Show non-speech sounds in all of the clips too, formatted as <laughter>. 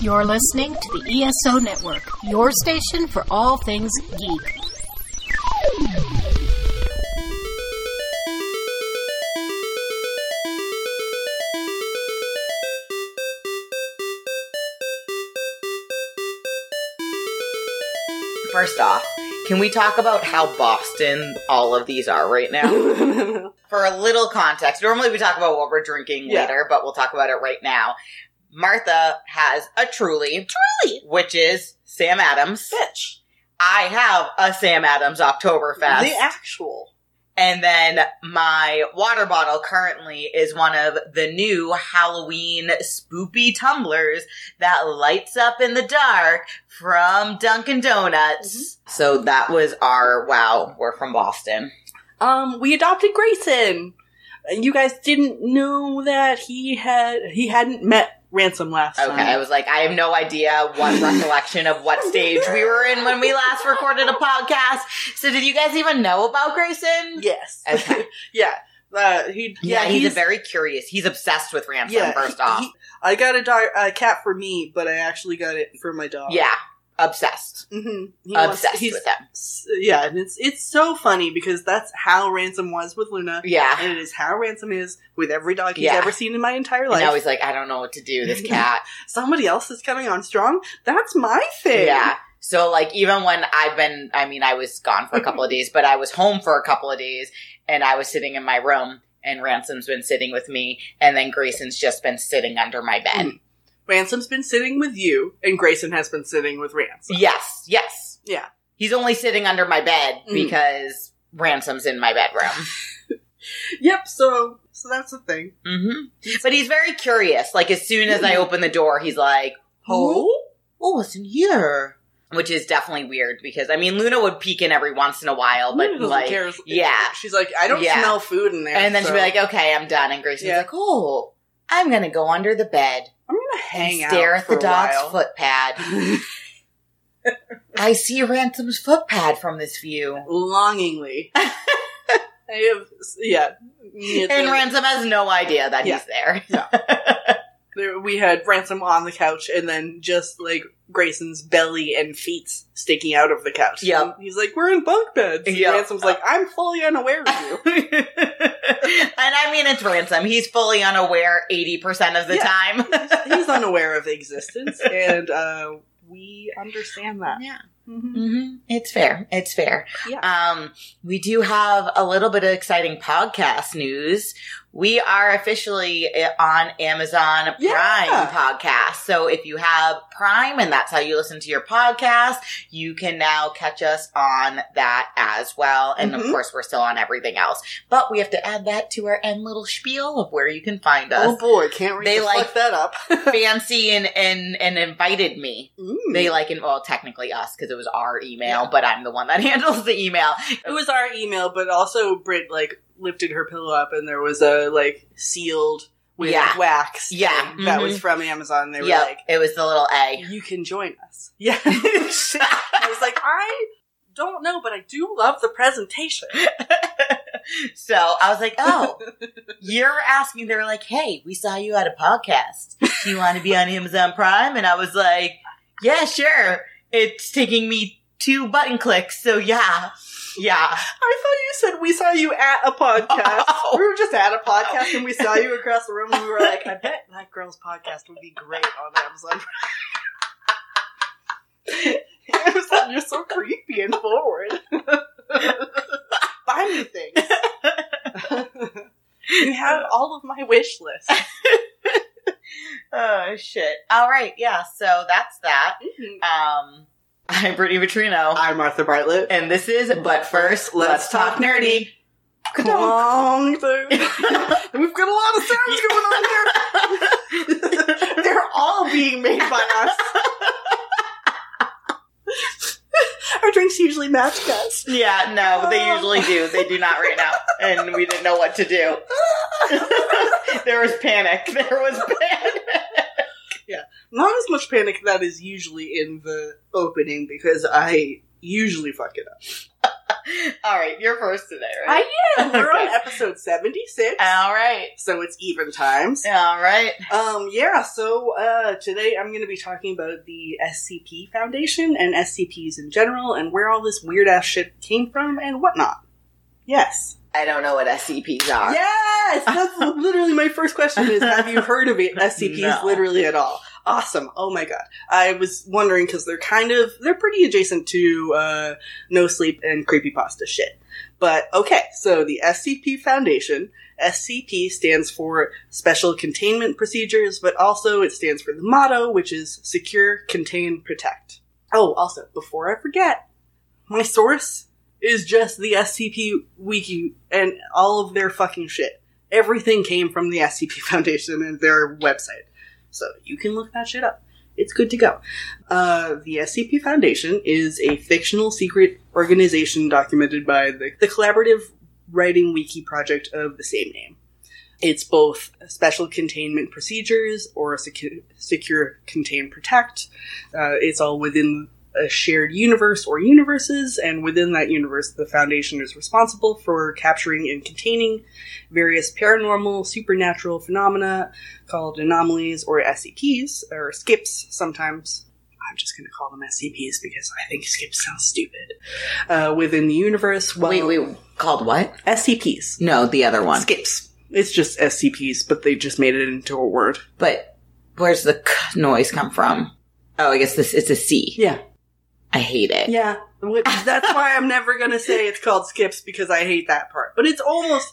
You're listening to the ESO Network, your station for all things geek. First off, can we talk about how Boston all of these are right now? <laughs> For a little context, normally we talk about what we're drinking Yeah. later, but we'll talk about it right now. Martha has a truly, truly, which is Sam Adams. Bitch. I have a Sam Adams Oktoberfest. The actual. And then my water bottle currently is one of the new Halloween spoopy tumblers that lights up in the dark from Dunkin' Donuts. So that was our wow, we're from Boston. Um, we adopted Grayson. You guys didn't know that he had he hadn't met Ransom last time. Okay, time. I was like, I have no idea what recollection of what stage we were in when we last recorded a podcast. So did you guys even know about Grayson? Yes. Okay. <laughs> yeah. Uh, he, Yeah, yeah, he's, a very curious. He's obsessed with Ransom, yeah. first off. he- I got a, dog, a cat for me, but I actually got it for my dog. yeah, obsessed. hmm He obsessed he's, with s- Yeah, and it's it's so funny because that's how Ransom was with Luna, Yeah. and it is how Ransom is with every dog he's Yeah. ever seen in my entire And life. now he's like, I don't know what to do, this <laughs> cat. Somebody else is coming on strong. That's my thing. yeah. So like even when I've been I mean, I was gone for a couple of days, but I was home for a couple of days and I was sitting in my room and Ransom's been sitting with me and then Grayson's just been sitting under my bed. Mm. Ransom's been sitting with you, and Grayson has been sitting with Ransom. Yes, yes. Yeah. He's only sitting under my bed Mm. because Ransom's in my bedroom. <laughs> Yep. So so that's the thing. hmm But he's very curious. Like as soon as I open the door, he's like, "Oh, oh, what's in here?" Which is definitely weird because I mean, Luna would peek in every once in a while, but like, care. yeah. She's like, I don't Yeah. smell food in there. and then so she'd be like, "Okay, I'm done." And Grayson's Yeah. like, "Oh, I'm gonna go under the bed I'm gonna hang and stare at the dog's a while. foot pad." <laughs> I see Ransom's foot pad from this view, longingly. <laughs> I have, yeah. and Ransom has no idea that Yeah. he's there. <laughs> there- we had Ransom on the couch, and then just like Grayson's belly and feet sticking out of the couch. Yeah, And he's like, "We're in bunk beds." And Yep. Ransom's like, "I'm fully unaware of you." <laughs> and I mean, it's Ransom. He's fully unaware 80% of the Yeah. time. he's unaware of existence, <laughs> and uh, we understand that. yeah. Mhm. hmm It's fair. It's fair. Yeah. Um, we do have a little bit of exciting podcast news. We are officially uh, on Amazon Prime Yeah. podcast. So if you have Prime and that's how you listen to your podcast, you can now catch us on that as well. And of Mhm. course, we're still on everything else, but we have to add that to our end little spiel of where you can find us. Oh boy, can't wait They to like- that up. <laughs> Fancy and, and, and invited me. Ooh. They like, in, well, technically us because it was our email, but I'm the one that <laughs> handles the email. It was our email, but also Brit like lifted her pillow up, and there was a like sealed with Yeah. wax. Yeah. thing that was mm-hmm. from Amazon. They were Yep, like, it was the little A. "You can join us." <laughs> Yeah, <laughs> I was like, I don't know, but I do love the presentation. <laughs> so I was like, oh, you're asking. They were like, hey, we saw you at a podcast. Do you want to be on Amazon Prime? And I was like, yeah, sure. It's taking me two button clicks. So yeah, yeah. I thought you said we saw you at a podcast. <laughs> Oh. We were just at a podcast, and we saw you across the room, and we were like, I bet that girl's podcast would be great on Amazon. Amazon, <laughs> you're so creepy and forward. <laughs> Buy me things. you have all of my wish list. Oh shit. All right. Yeah. So that's that. Um, I'm Brittany Vitrino. I'm Martha Bartlett. And this is But First, Let's, Talk Nerdy. And <laughs> We've got a lot of sounds going on here. <laughs> They're all being made by us. Our drinks usually match us. Yeah, no, they um. usually do. They do not right now. And we didn't know what to do. <laughs> there was panic. There was panic. Not as much panic that is usually in the opening because I usually fuck it up. <laughs> All right, you're first today, right? I am. We're on episode 76. All right. so it's even times. All right. Um, yeah, so uh, today I'm going to be talking about the SCP Foundation and SCPs in general and where all this weird ass shit came from and whatnot. Yes. I don't know what SCPs are. Yes! That's <laughs> literally my first question is have you heard of it, <laughs> SCPs No. literally at all? Awesome. Oh my god. I was wondering because they're kind of, they're pretty adjacent to uh, No Sleep and Creepypasta shit. But okay, so the SCP Foundation, SCP stands for Special Containment Procedures, but also it stands for the motto, which is Secure, Contain, Protect. Oh, also, before I forget, my source is just the SCP wiki and all of their fucking shit. Everything came from the SCP <laughs> Foundation and their website. So you can look that shit up. It's good to go. Uh, the SCP Foundation is a fictional secret organization documented by the, the collaborative writing wiki project of the same name. It's both special containment procedures or secure, secure contain, protect. Uh, it's all within a shared universe or universes, and within that universe, the Foundation is responsible for capturing and containing various paranormal, supernatural phenomena called anomalies or SCPs, or skips sometimes. I'm just going to call them SCPs because I think skips sounds stupid. Uh, within the universe, well, Wait, wait. Called what? SCPs. No, the other one. Skips. It's just SCPs, but they just made it into a word. But where's the k noise come from? Oh, I guess this it's a C. Yeah. I hate it. Yeah. Which, <laughs> that's why I'm never going to say it's called skips because I hate that part. But it's almost.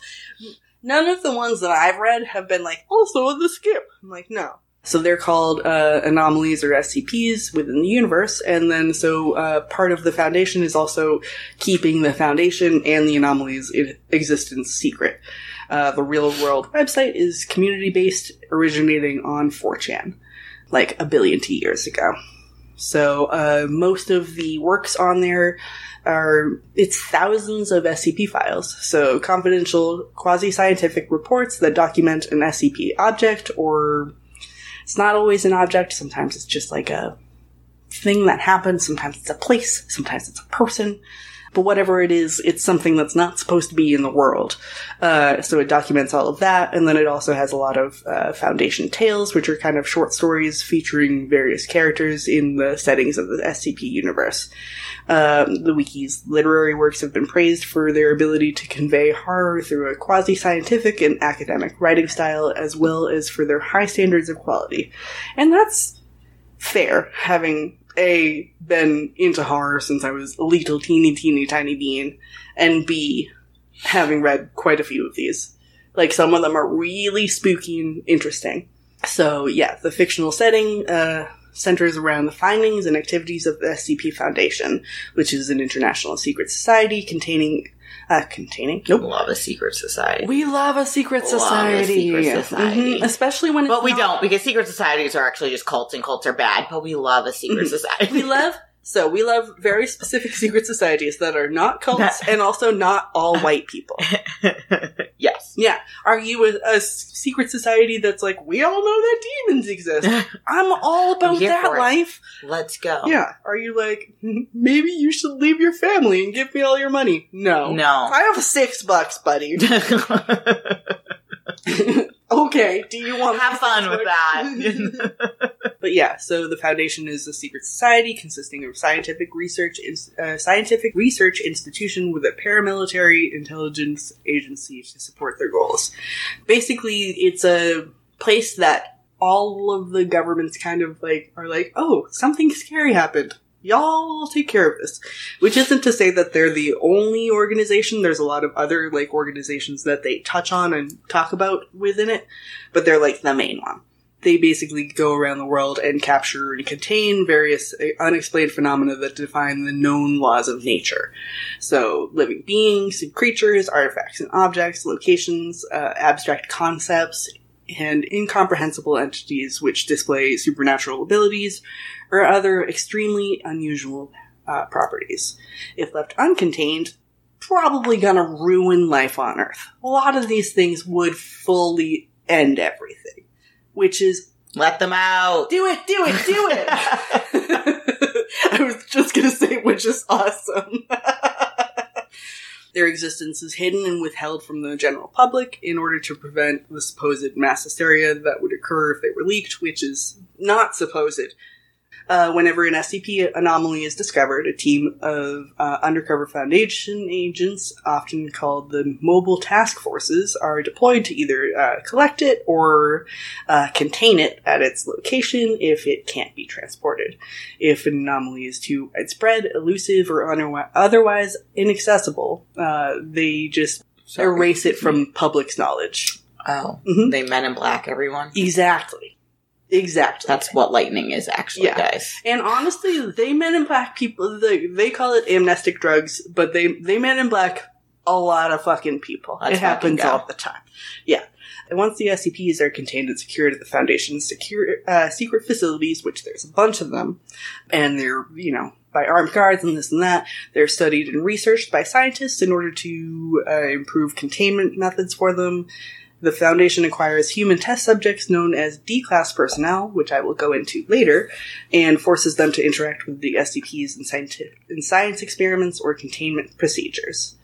None of the ones that I've read have been like, also the skip. I'm like, no. So they're called uh, anomalies or SCPs within the universe, and then so uh, part of the foundation is also keeping the foundation and the anomalies' i- existence secret. Uh, the real world website is community based, originating on 4chan, like a billion years ago. So uh, most of the works on there are it's thousands of SCP files. So confidential quasi-scientific reports that document an SCP object or it's not always an object, sometimes it's just like a thing that happens, sometimes it's a place, sometimes it's a person. But whatever it is, it's something that's not supposed to be in the world. Uh, so it documents all of that, and then it also has a lot of uh, Foundation tales, which are kind of short stories featuring various characters in the settings of the SCP universe. Um, the wiki's literary works have been praised for their ability to convey horror through a quasi scientific and academic writing style, as well as for their high standards of quality. And that's fair, having A, been into horror since I was a little teeny, teeny, tiny bean, and B, having read quite a few of these. Like, some of them are really spooky and interesting. So, yeah, the fictional setting, uh, centers around the findings and activities of the SCP Foundation, which is an international secret society containing, uh, containing? Nope. Love a secret society. We love a secret Love a society. secret society. Mhm, Especially when it's but we not- don't because secret societies are actually just cults and cults are bad. But we love a secret Mhm. society. we love so we love very specific <laughs> secret societies that are not cults That- and also not all white people. <laughs> yes. Yeah, are you a secret society that's like we all know that demons exist? <laughs> I'm all about here that for it. life. Let's go. Yeah, are you like maybe you should leave your family and give me all your money? No, No. I have six bucks, buddy. Okay, do you want Have fun with that. <laughs> But yeah, so the foundation is a secret society consisting of scientific research, ins- uh, scientific research institution with a paramilitary intelligence agency to support their goals. Basically, it's a place that all of the governments kind of like are like, oh, something scary happened. Y'all take care of this. Which isn't to say that they're the only organization. There's a lot of other like organizations that they touch on and talk about within it, but they're like the main one they basically go around the world and capture and contain various uh, unexplained phenomena that define the known laws of nature. So, living beings and creatures, artifacts and objects, locations, uh, abstract concepts, and incomprehensible entities which display supernatural abilities or other extremely unusual uh, properties. If left uncontained, probably gonna ruin life on Earth. A lot of these things would fully end everything which is Let them out. do it, do it, do it. <laughs> I was just gonna say, which is awesome. <laughs> Their existence is hidden and withheld from the general public in order to prevent the supposed mass hysteria that would occur if they were leaked, which is not supposed. Uh, whenever an SCP anomaly is discovered, a team of uh, undercover Foundation agents, often called the Mobile Task Forces, are deployed to either uh, collect it or uh, contain it at its location if it can't be transported. If an anomaly is too widespread, elusive, or otherwi- otherwise inaccessible, uh, they just erase it from public's knowledge. Oh, Mhm. they Men in Black everyone. Exactly. Exactly. That's what lightning is, actually, Yeah. guys. And honestly, they men in black people. They, they call it amnestic drugs, but they they men in black a lot of fucking people. Let's it happens all the time. Yeah. And once the SCPs are contained and secured at the Foundation's secure uh, secret facilities, which there's a bunch of them, and they're you know by armed guards and this and that, they're studied and researched by scientists in order to uh, improve containment methods for them. The Foundation acquires human test subjects known as D-class personnel, which I will go into later, and forces them to interact with the SCPs in, scientific, in science experiments or containment procedures.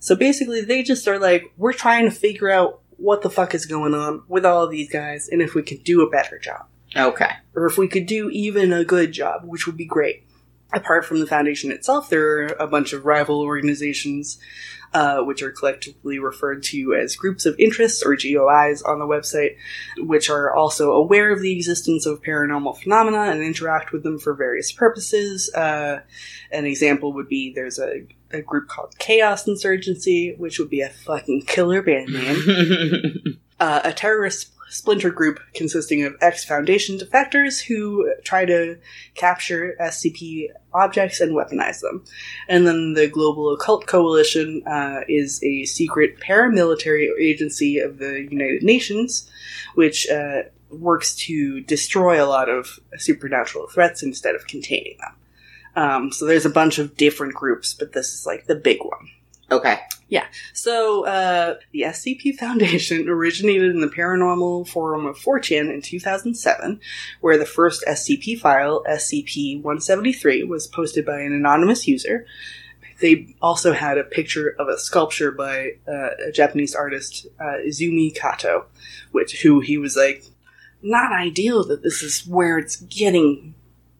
So basically, they just are like, we're trying to figure out what the fuck is going on with all of these guys, and if we could do a better job. Okay. Or if we could do even a good job, which would be great. Apart from the Foundation itself, there are a bunch of rival organizations, uh, which are collectively referred to as groups of interests or GOIs on the website, which are also aware of the existence of paranormal phenomena and interact with them for various purposes. Uh, an example would be there's a, a group called Chaos Insurgency, which would be a fucking killer band name <laughs> uh, a terrorist splinter group consisting of ex Foundation defectors who try to capture SCP objects and weaponize them. And then the Global Occult Coalition uh, is a secret paramilitary agency of the United Nations, which uh, works to destroy a lot of supernatural threats instead of containing them. Um, so there's a bunch of different groups, but this is like the big one. Okay. Yeah. So, uh, the SCP Foundation <laughs> originated in the paranormal forum of 4chan in 2007, where the first SCP file, SCP 173, was posted by an anonymous user. They also had a picture of a sculpture by uh, a Japanese artist, uh, Izumi Kato, which who he was like, not ideal that this is where it's getting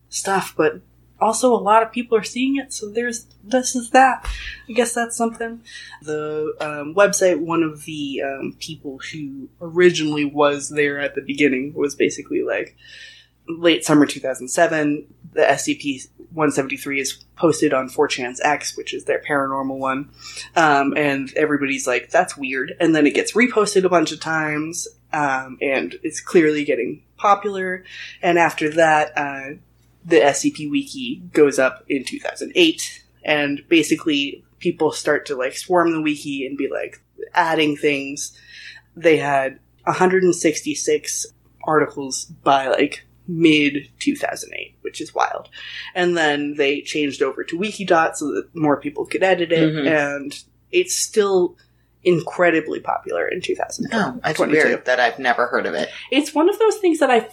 stuff, but also a lot of people are seeing it, so there's this is that. I guess that's something the um, website, one of the um, people who originally was there at the beginning was basically like late summer 2007. The SCP 173 is posted on 4chan's X, which is their paranormal one. Um, and everybody's like, that's weird. And then it gets reposted a bunch of times, um, and it's clearly getting popular. And after that, uh, the SCP Wiki goes up in 2008, and basically people start to like swarm the wiki and be like adding things. They had 166 articles by like mid 2008, which is wild. And then they changed over to Wikidot so that more people could edit it, Mhm. and it's still incredibly popular in 2008. Oh, it's 22. weird that I've never heard of it. It's one of those things that I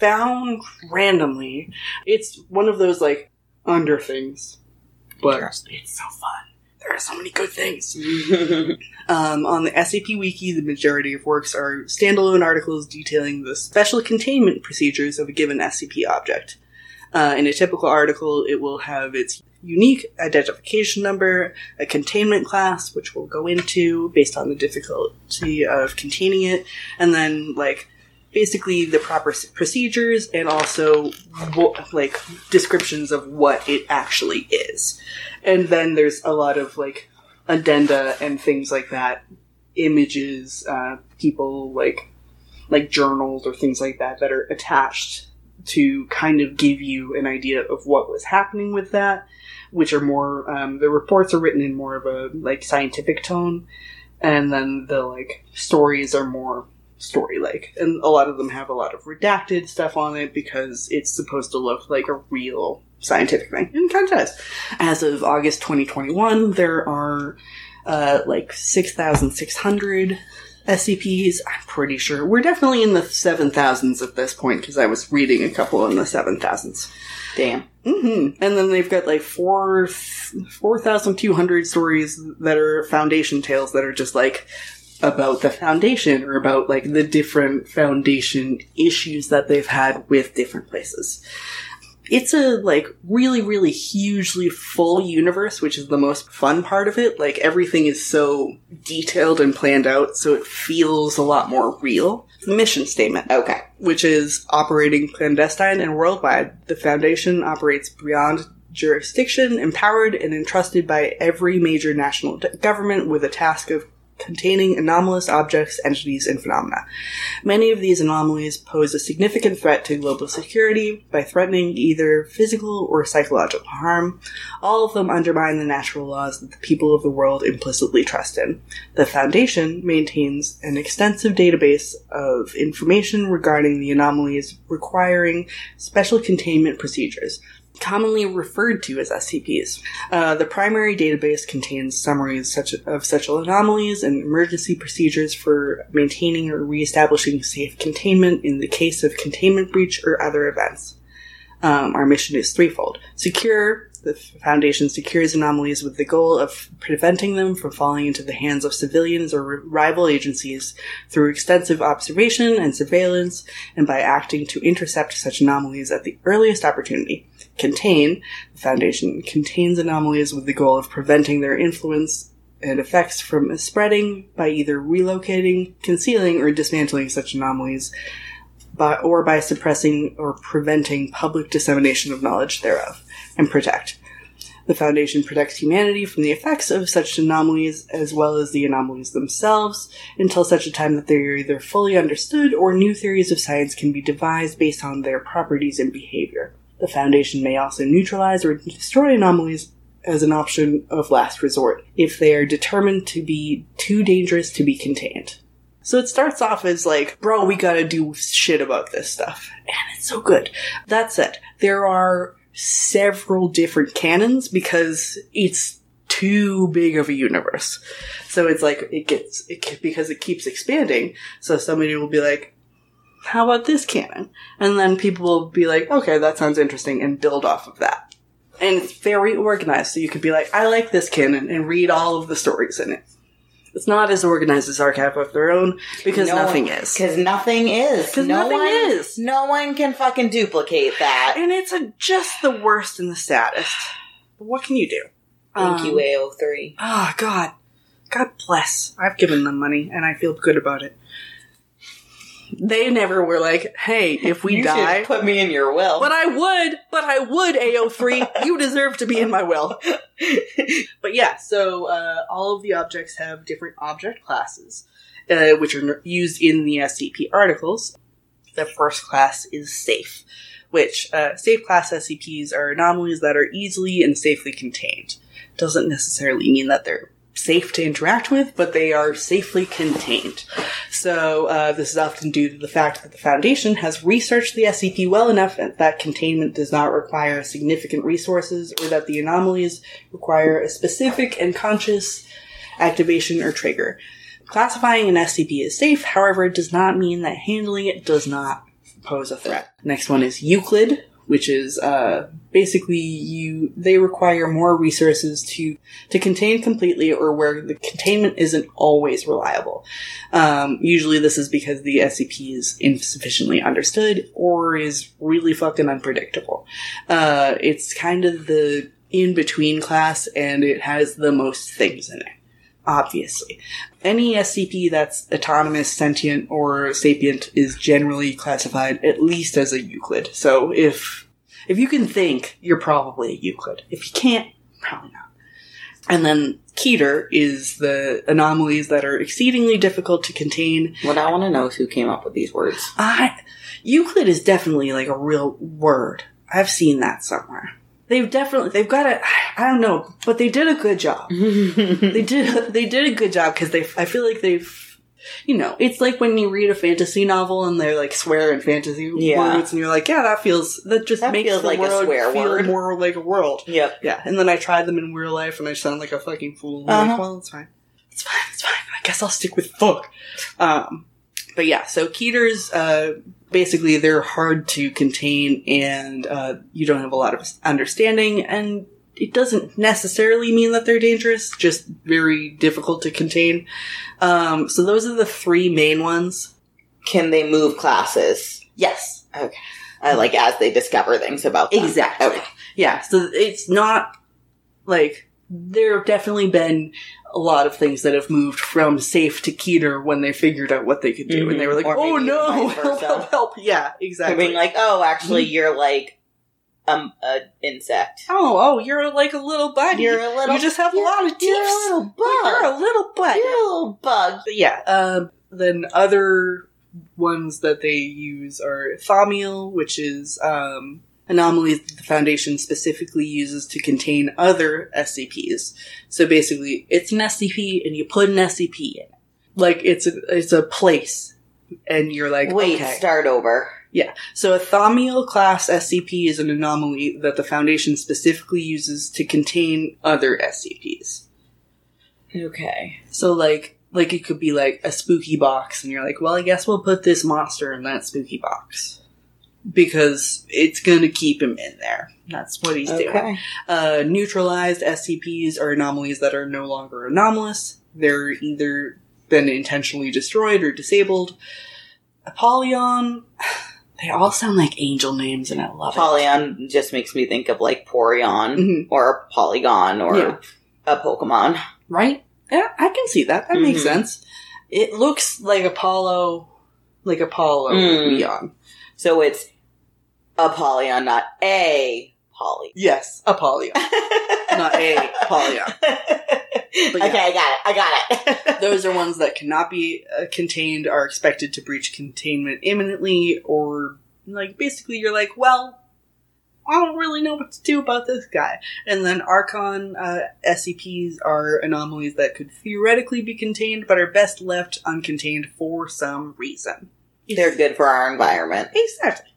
found randomly. It's one of those like under things, but it's so fun. There are so many good things. <laughs> Um, on the SCP Wiki, the majority of works are standalone articles detailing the special containment procedures of a given SCP object. Uh, in a typical article, it will have its unique identification number, a containment class, which we'll go into based on the difficulty of containing it, and then like basically the proper procedures and also like descriptions of what it actually is. And then there's a lot of like addenda and things like that, images, uh, people like like journals or things like that that are attached to kind of give you an idea of what was happening with that, which are more um, the reports are written in more of a like scientific tone, and then the like stories are more story like, and a lot of them have a lot of redacted stuff on it because it's supposed to look like a real scientific thing, of does. As of August 2021, there are uh, like 6,600 SCPs, I'm pretty sure. We're definitely in the 7,000s at this point because I was reading a couple in the 7,000s. Damn. hmm And then they've got like four, 4,200 stories that are foundation tales that are just like about the foundation or about like the different foundation issues that they've had with different places. It's a like really, really hugely full universe, which is the most fun part of it. Like everything is so detailed and planned out, so it feels a lot more real. The mission statement Okay. which is operating clandestine and worldwide. The Foundation operates beyond jurisdiction, empowered and entrusted by every major national government with a task of containing anomalous objects, entities, and phenomena. Many of these anomalies pose a significant threat to global security by threatening either physical or psychological harm. All of them undermine the natural laws that the people of the world implicitly trust in. The Foundation maintains an extensive database of information regarding the anomalies requiring special containment procedures, commonly referred to as SCPs. Uh, the primary database contains summaries such of such anomalies and emergency procedures for maintaining or reestablishing safe containment in the case of containment breach or other events. Um, our mission is threefold. Secure, the Foundation secures anomalies with the goal of preventing them from falling into the hands of civilians or rival agencies through extensive observation and surveillance and by acting to intercept such anomalies at the earliest opportunity. Contain, the Foundation contains anomalies with the goal of preventing their influence and effects from spreading by either relocating, concealing, or dismantling such anomalies by, or by suppressing or preventing public dissemination of knowledge thereof, and protect. The Foundation protects humanity from the effects of such anomalies as well as the anomalies themselves until such a time that they are either fully understood or new theories of science can be devised based on their properties and behavior. The Foundation may also neutralize or destroy anomalies as an option of last resort if they are determined to be too dangerous to be contained. So it starts off as like, bro, we gotta do shit about this stuff. And it's so good. That said, there are several different canons because it's too big of a universe. So it's like, it gets, it, because it keeps expanding. So somebody will be like, how about this canon? And then people will be like, okay, that sounds interesting and build off of that. And it's very organized. So you could be like, I like this canon and read all of the stories in it. It's not as organized as Archive of Their Own because nothing is. Because nothing is. 'Cause no nothing one is. No one can fucking duplicate that. And it's a, just the worst and the saddest. But what can you do? Thank Um, you, AO3. Oh, God. God bless. I've given them money and I feel good about it. They never were like, hey, if we you die. put me in your will. But I would, but I would, AO3. <laughs> you deserve to be in my will. <laughs> but yeah, so uh, all of the objects have different object classes, uh, which are n- used in the SCP articles. The first class is safe, which uh, safe class SCPs are anomalies that are easily and safely contained. Doesn't necessarily mean that they're safe to interact with, but they are safely contained. So uh, this is often due to the fact that the Foundation has researched the SCP well enough that containment does not require significant resources, or that the anomalies require a specific and conscious activation or trigger. Classifying an SCP as safe, however, does not mean that handling it does not pose a threat. Next one is Euclid, which is uh, basically you they require more resources to to contain completely, or where the containment isn't always reliable. Um, usually, this is because the SCP is insufficiently understood or is really fucking unpredictable. Uh, it's kind of the in between class, and it has the most things in it obviously. Any SCP that's autonomous, sentient, or sapient is generally classified at least as a Euclid. So if if you can think, you're probably a Euclid. If you can't, probably not. And then Keter is the anomalies that are exceedingly difficult to contain. what I want to know is who came up with these words. I Euclid is definitely like a real word. I've seen that somewhere. They've definitely they've got a I don't know, but they did a good job. <laughs> they did they did a good job because they I feel like they've you know it's like when you read a fantasy novel and they're like swear in fantasy Yeah. words and you're like yeah that feels that just That makes the like a world swear feel word. more like a world Yep. yeah and then I tried them in real life and I sound like a fucking fool Uh-huh. like well it's fine it's fine it's fine I I guess I'll stick with fuck. Um, but yeah, so Keters, uh, basically they're hard to contain and, uh, you don't have a lot of understanding and it doesn't necessarily mean that they're dangerous, just very difficult to contain. Um, so those are the three main ones. Can they move classes? Yes. Okay. Uh, like as they discover things about them. Exactly. Okay. Yeah, so it's not like there have definitely been a lot of things that have moved from safe to Keter when they figured out what they could do, and they were like, Or "Oh no, <laughs> help, help, help!" Yeah, exactly. being like, oh, actually, you're like um an insect. oh, oh, you're like a little bug. You're a little. you just have a lot of teeth. You're a little bug. You're a little bug. You're a little bug. But yeah. Um, then other ones that they use are Thaumiel, which is um, anomalies that the Foundation specifically uses to contain other SCPs. So basically, it's an SCP, and you put an SCP in it. Like it's a it's a place, and you're like, Wait, okay. start over. Yeah. So a Thaumiel class SCP is an anomaly that the Foundation specifically uses to contain other SCPs. Okay. So like like it could be like a spooky box and you're like, well, I guess we'll put this monster in that spooky box. Because it's going to keep him in there. That's what he's doing. Uh, neutralized SCPs are anomalies that are no longer anomalous. They're either been intentionally destroyed or disabled. Apollyon, <sighs> they all sound like angel names and I love it. Polyon just makes me think of like Porion Mhm. or a Polygon or Yeah. a Pokemon. Right? Yeah, I can see that. That makes Mhm. sense. It looks like Apollo, like Apollo Mm. Beyond. So it's a Apollyon, not a Poly. Yes, a Apollyon. <laughs> Not a Apollyon. <laughs> Yeah. Okay, I got it. I got it. <laughs> Those are ones that cannot be uh, contained, are expected to breach containment imminently, or like basically you're like, well, I don't really know what to do about this guy. And then Archon uh, SCPs are anomalies that could theoretically be contained, but are best left uncontained for some reason. They're good for our environment. Exactly.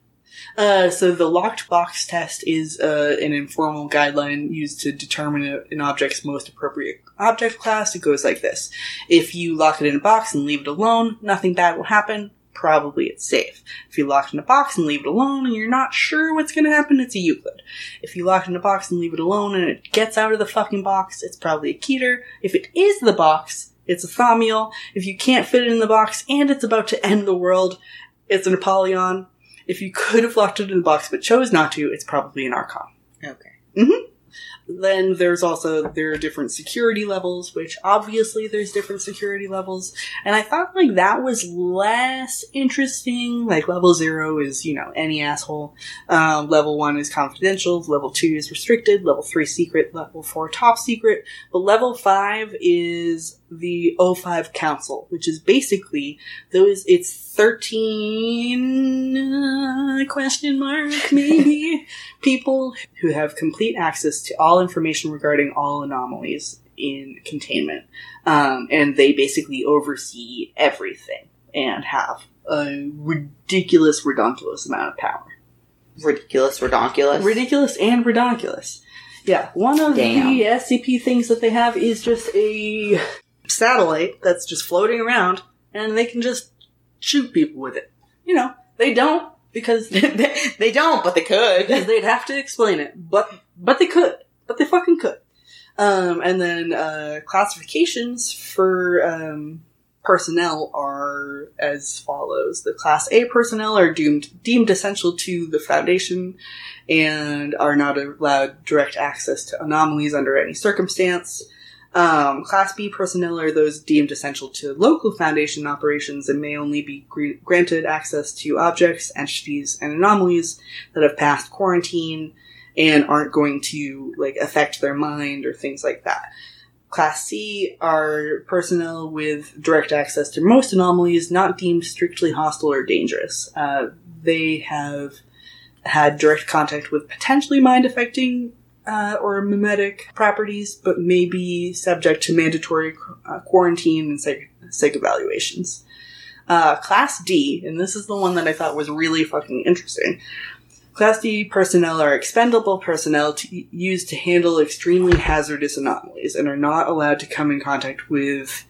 Uh, so the locked box test is uh, an informal guideline used to determine an object's most appropriate object class. It goes like this: If you lock it in a box and leave it alone, nothing bad will happen. Probably it's safe. If you lock it in a box and leave it alone and you're not sure what's going to happen, it's a Euclid. If you lock it in a box and leave it alone and it gets out of the fucking box, it's probably a Keter. If it is the box, it's a Thaumiel. If you can't fit it in the box and it's about to end the world, it's an Apollyon. If you could have locked it in the box but chose not to, it's probably an Archon. Okay. Then there's also there are different security levels, which obviously there's different security levels, and I thought like that was less interesting. Like level zero is you know any asshole, um, level one is confidential, level two is restricted, level three secret, level four top secret, but level five is the O5 Council, which is basically those. It's thirteen uh, question mark <laughs> maybe people who have complete access to all information regarding all anomalies in containment. Um, and they basically oversee everything and have a ridiculous, redonkulous amount of power. Ridiculous, redonkulous. Ridiculous and redonkulous. Yeah, one of Damn. the SCP things that they have is just a satellite that's just floating around, and they can just shoot people with it. You know, they don't because <laughs> they, they don't, but they could. because they'd have to explain it, but but they could, but they fucking could. Um, and then uh, classifications for um, personnel are as follows: the Class A personnel are doomed deemed essential to the Foundation and are not allowed direct access to anomalies under any circumstance. Um, Class B personnel are those deemed essential to local Foundation operations and may only be gr- granted access to objects, entities, and anomalies that have passed quarantine and aren't going to like affect their mind or things like that. Class C are personnel with direct access to most anomalies, not deemed strictly hostile or dangerous. Uh, they have had direct contact with potentially mind affecting uh, or mimetic properties, but may be subject to mandatory uh, quarantine and psych, psych evaluations. Uh, Class D, and this is the one that I thought was really fucking interesting. Class D personnel are expendable personnel to, used to handle extremely hazardous anomalies and are not allowed to come in contact with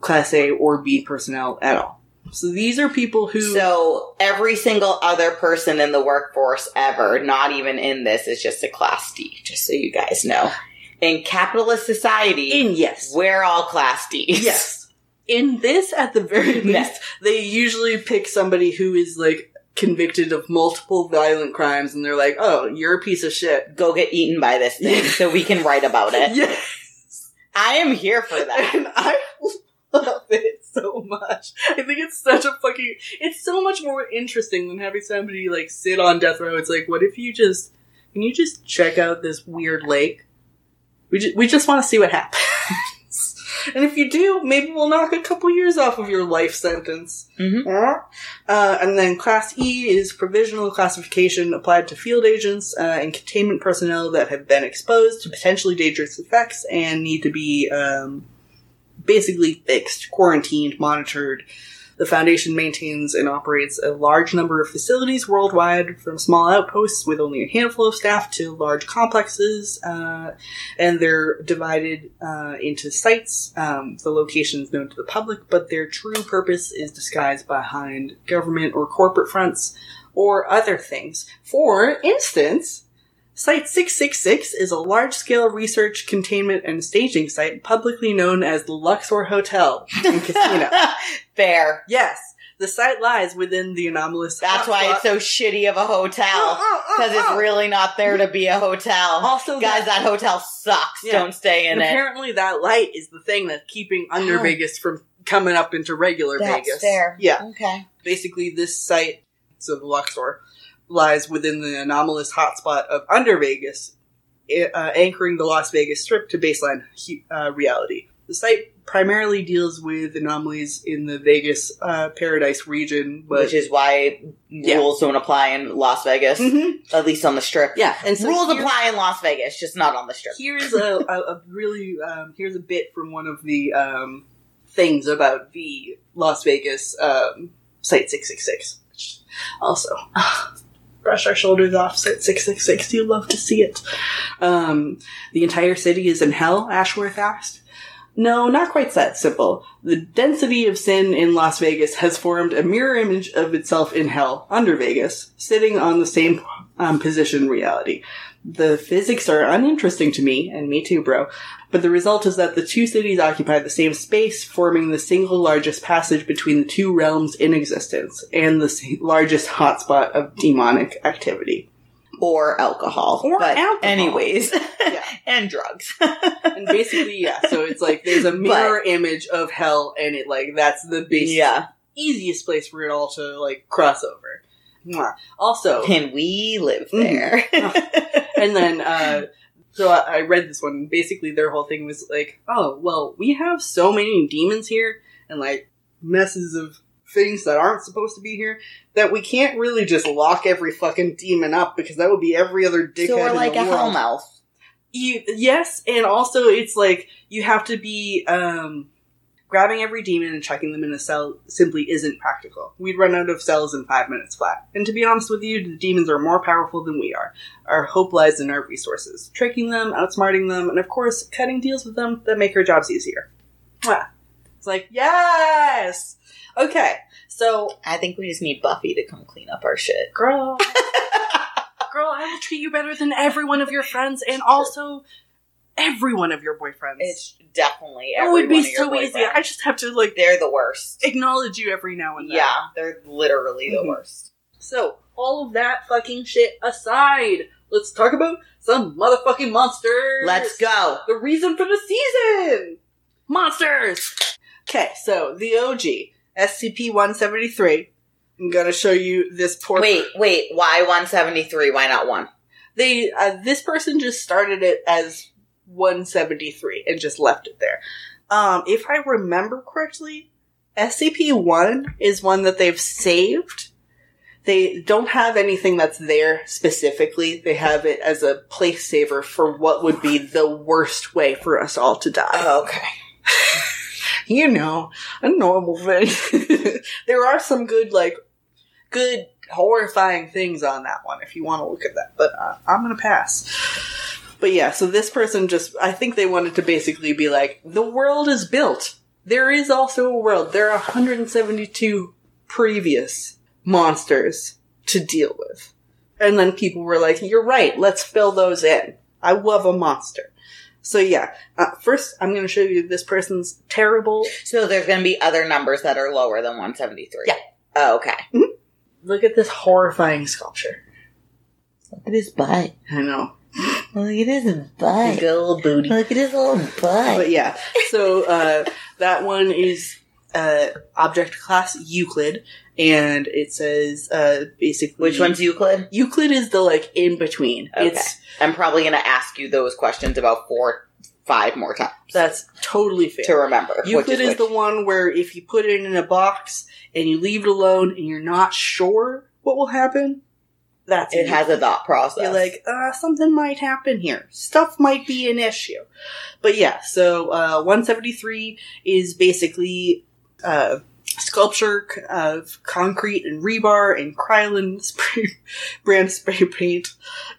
Class A or B personnel at all. So these are people who. So every single other person in the workforce ever, not even in this, is just a class D, just so you guys know. In capitalist society, in yes. we're all class D. Yes. In this, at the very <laughs> least, Yes. they usually pick somebody who is like convicted of multiple violent crimes and they're like, oh, you're a piece of shit. Go get eaten by this thing <laughs> so we can write about it. Yes. I am here for that. <laughs> Love it so much. I think it's such a fucking. It's so much more interesting than having somebody like sit on death row. It's like, what if you just. Can you just check out this weird lake? We just, we just want to see what happens. <laughs> and if you do, maybe we'll knock a couple years off of your life sentence. Mhm. Uh, and then Class E is provisional classification applied to field agents uh, and containment personnel that have been exposed to potentially dangerous effects and need to be um, basically fixed, quarantined, monitored. The Foundation maintains and operates a large number of facilities worldwide, from small outposts with only a handful of staff to large complexes, uh, and they're divided uh, into sites, um, the locations known to the public, but their true purpose is disguised behind government or corporate fronts or other things. For instance, Site 666 is a large scale research, containment, and staging site publicly known as the Luxor Hotel and <laughs> Casino. Fair. Yes, the site lies within the anomalous. That's why it's so shitty of a hotel. Oh, oh, oh, because it's really not there to be a hotel. Also, Guys, that- that hotel sucks. Yeah. Don't stay in and it. apparently that light is the thing that's keeping under Oh. Vegas from coming up into regular That's Vegas. fair. Yeah. Okay. basically this site, so the Luxor, lies within the anomalous hotspot of under Vegas, uh, anchoring the Las Vegas Strip to baseline uh, reality. The site primarily deals with anomalies in the Vegas uh, Paradise region, but Which is why Yeah. rules don't apply in Las Vegas. Mhm. At least on the strip. yeah, and so rules here- apply in Las Vegas, just not on the strip. Here's a, a, a really um, here's a bit from one of the um, things about the Las Vegas um, Site Six Six Six. Also, brush our shoulders off. Six Six. You love to see it. Um, the entire city is in hell. Ashworth asked. No, not quite that simple. The density of sin in Las Vegas has formed a mirror image of itself in hell, under Vegas, sitting on the same um, position reality. The physics are uninteresting to me, and me too, bro. But the result is that the two cities occupy the same space, forming the single largest passage between the two realms in existence, and the largest hotspot of demonic activity. Or alcohol. Or but alcohol. anyways. <laughs> Yeah. <laughs> and drugs. <laughs> And basically, yeah, so it's like there's a mirror image of hell, and it like that's the basic yeah. easiest place for it all to like cross over. Also, Can we live Mhm. there? <laughs> and then uh so I, I read this one basically their whole thing was like oh well we have so many demons here and like messes of things that aren't supposed to be here that we can't really just lock every fucking demon up because that would be every other dickhead so we're in like a world. hellmouth. You, yes, and also it's like you have to be um, grabbing every demon and chucking them in a cell simply isn't practical. We'd run out of cells in five minutes flat. And to be honest with you, the demons are more powerful than we are. Our hope lies in our resources, tricking them, outsmarting them, and of course, cutting deals with them that make our jobs easier. Mwah. It's like yes. Okay, so I think we just need Buffy to come clean up our shit. girl. <laughs> Girl, I will treat you better than every one of your friends, and also every one of your boyfriends. It's definitely it would be so easy. I just have to like They're the worst. acknowledge you every now and then. Yeah, they're literally the Mhm. worst. So all of that fucking shit aside, let's talk about some motherfucking monsters. Let's go. The reason for the season. Monsters. Okay, so the OG SCP one seventy three. I'm gonna show you this poor. Wait, wait. Why 173? Why not one? they uh, this person just started it as 173 and just left it there. Um, if I remember correctly, SCP-1 is one that they've saved. They don't have anything that's there specifically. They have it as a place saver for what would be the worst way for us all to die. okay. <laughs> you know, a normal thing. <laughs> there are some good, like, good horrifying things on that one if you want to look at that, but uh, I'm gonna pass. But yeah, so this person just, I think they wanted to basically be like, the world is built. there is also a world. There are 172 previous monsters to deal with. And then people were like, you're right, let's fill those in. I love a monster. So yeah, uh, first I'm going to show you this person's terrible. So there's going to be other numbers that are lower than 173. Yeah. Oh, okay. Look at this horrifying sculpture. Look at his butt. I know. Look at his butt. a little booty. Look at his little butt. But yeah, so uh, that one is uh, object class Euclid, and it says uh, basically Which one's Euclid? Euclid is the like in between. Okay. It's I'm probably going to ask you those questions about four, five more times that's totally fair. to remember. Euclid is, which. the one where if you put it in a box and you leave it alone and you're not sure what will happen, that's It has a thought process. You're like, uh, something might happen here. Stuff might be an issue. But yeah, so uh, 173 is basically uh, sculpture of concrete and rebar and Krylon <laughs> spray, brand spray paint.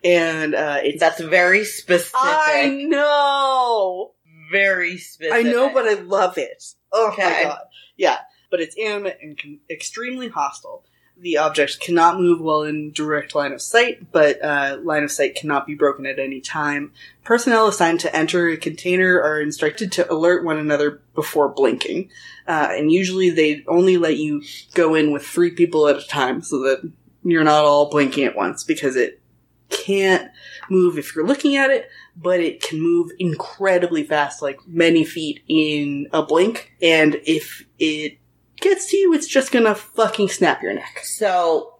And uh, it's. That's very specific. I know! very specific. I know, but I love it. Oh my Okay. god. Yeah, but it's animate and extremely hostile. The object cannot move while in direct line of sight, but uh, line of sight cannot be broken at any time. Personnel assigned to enter a container are instructed to alert one another before blinking, uh, and usually they only let you go in with three people at a time so that you're not all blinking at once because it can't move if you're looking at it, but it can move incredibly fast, like many feet in a blink. And if it gets to you, it's just gonna fucking snap your neck. So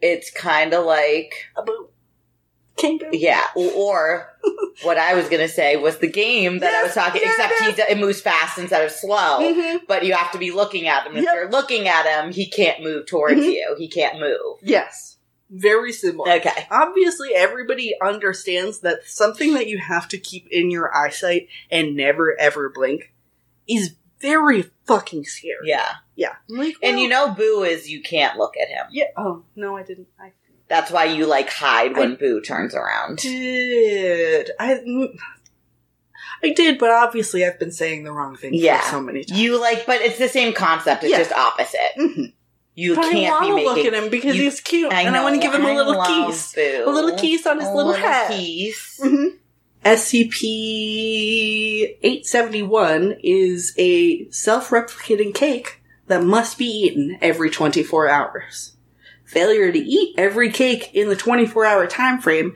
it's kind of like A boo. King boo. yeah, or, or <laughs> what I was gonna say was the game that I was talking. yeah, except it he d- it moves fast instead of slow. Mhm. But you have to be looking at him. If Yep. you're looking at him, he can't move towards Mhm. you. He can't move. Yes. Very similar. Okay. Obviously, everybody understands that something that you have to keep in your eyesight and never ever blink is very fucking scary. Yeah. Yeah. Like, well, and you know Boo is you can't look at him. Yeah. Oh, no, I didn't. I That's why you like hide when I Boo turns around. Did. I I did, but obviously I've been saying the wrong thing yeah. so many times. You like but it's the same concept, it's yeah. just opposite. Mm-hmm. You but can't I be making, look at him because you, he's cute, I and I want to give him a little kiss, a little kiss on his a little, little head. Mm-hmm. SCP-871 is a self-replicating cake that must be eaten every 24 hours. Failure to eat every cake in the 24-hour time frame